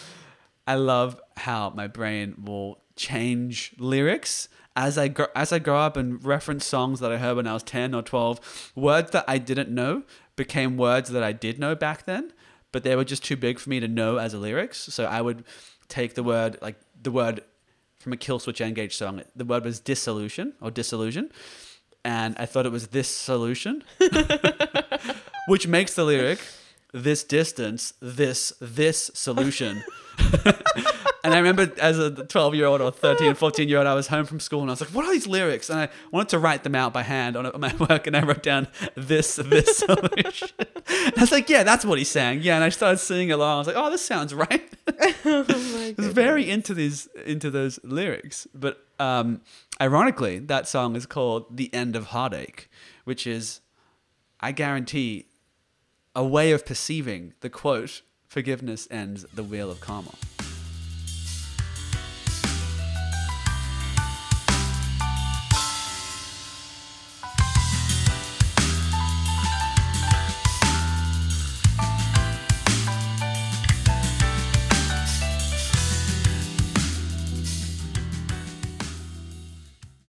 I love how my brain will change lyrics as I grow, as I grow up and reference songs that I heard when I was 10 or 12. Words that I didn't know became words that I did know back then, but they were just too big for me to know as a lyrics. So I would take the word like the word from a Killswitch Engage song. The word was dissolution or disillusion, and I thought it was this solution, which makes the lyric this distance, this this solution. and I remember as a 12 year old or 13, 14 year old, I was home from school and I was like, what are these lyrics? And I wanted to write them out by hand on, my work and I wrote down this, this solution. And I was like, yeah, that's what he's saying. Yeah. And I started singing along. I was like, oh, this sounds right. oh I was very into these, into those lyrics. But um, ironically, that song is called The End of Heartache, which is, I guarantee, a way of perceiving the quote, forgiveness ends the wheel of karma.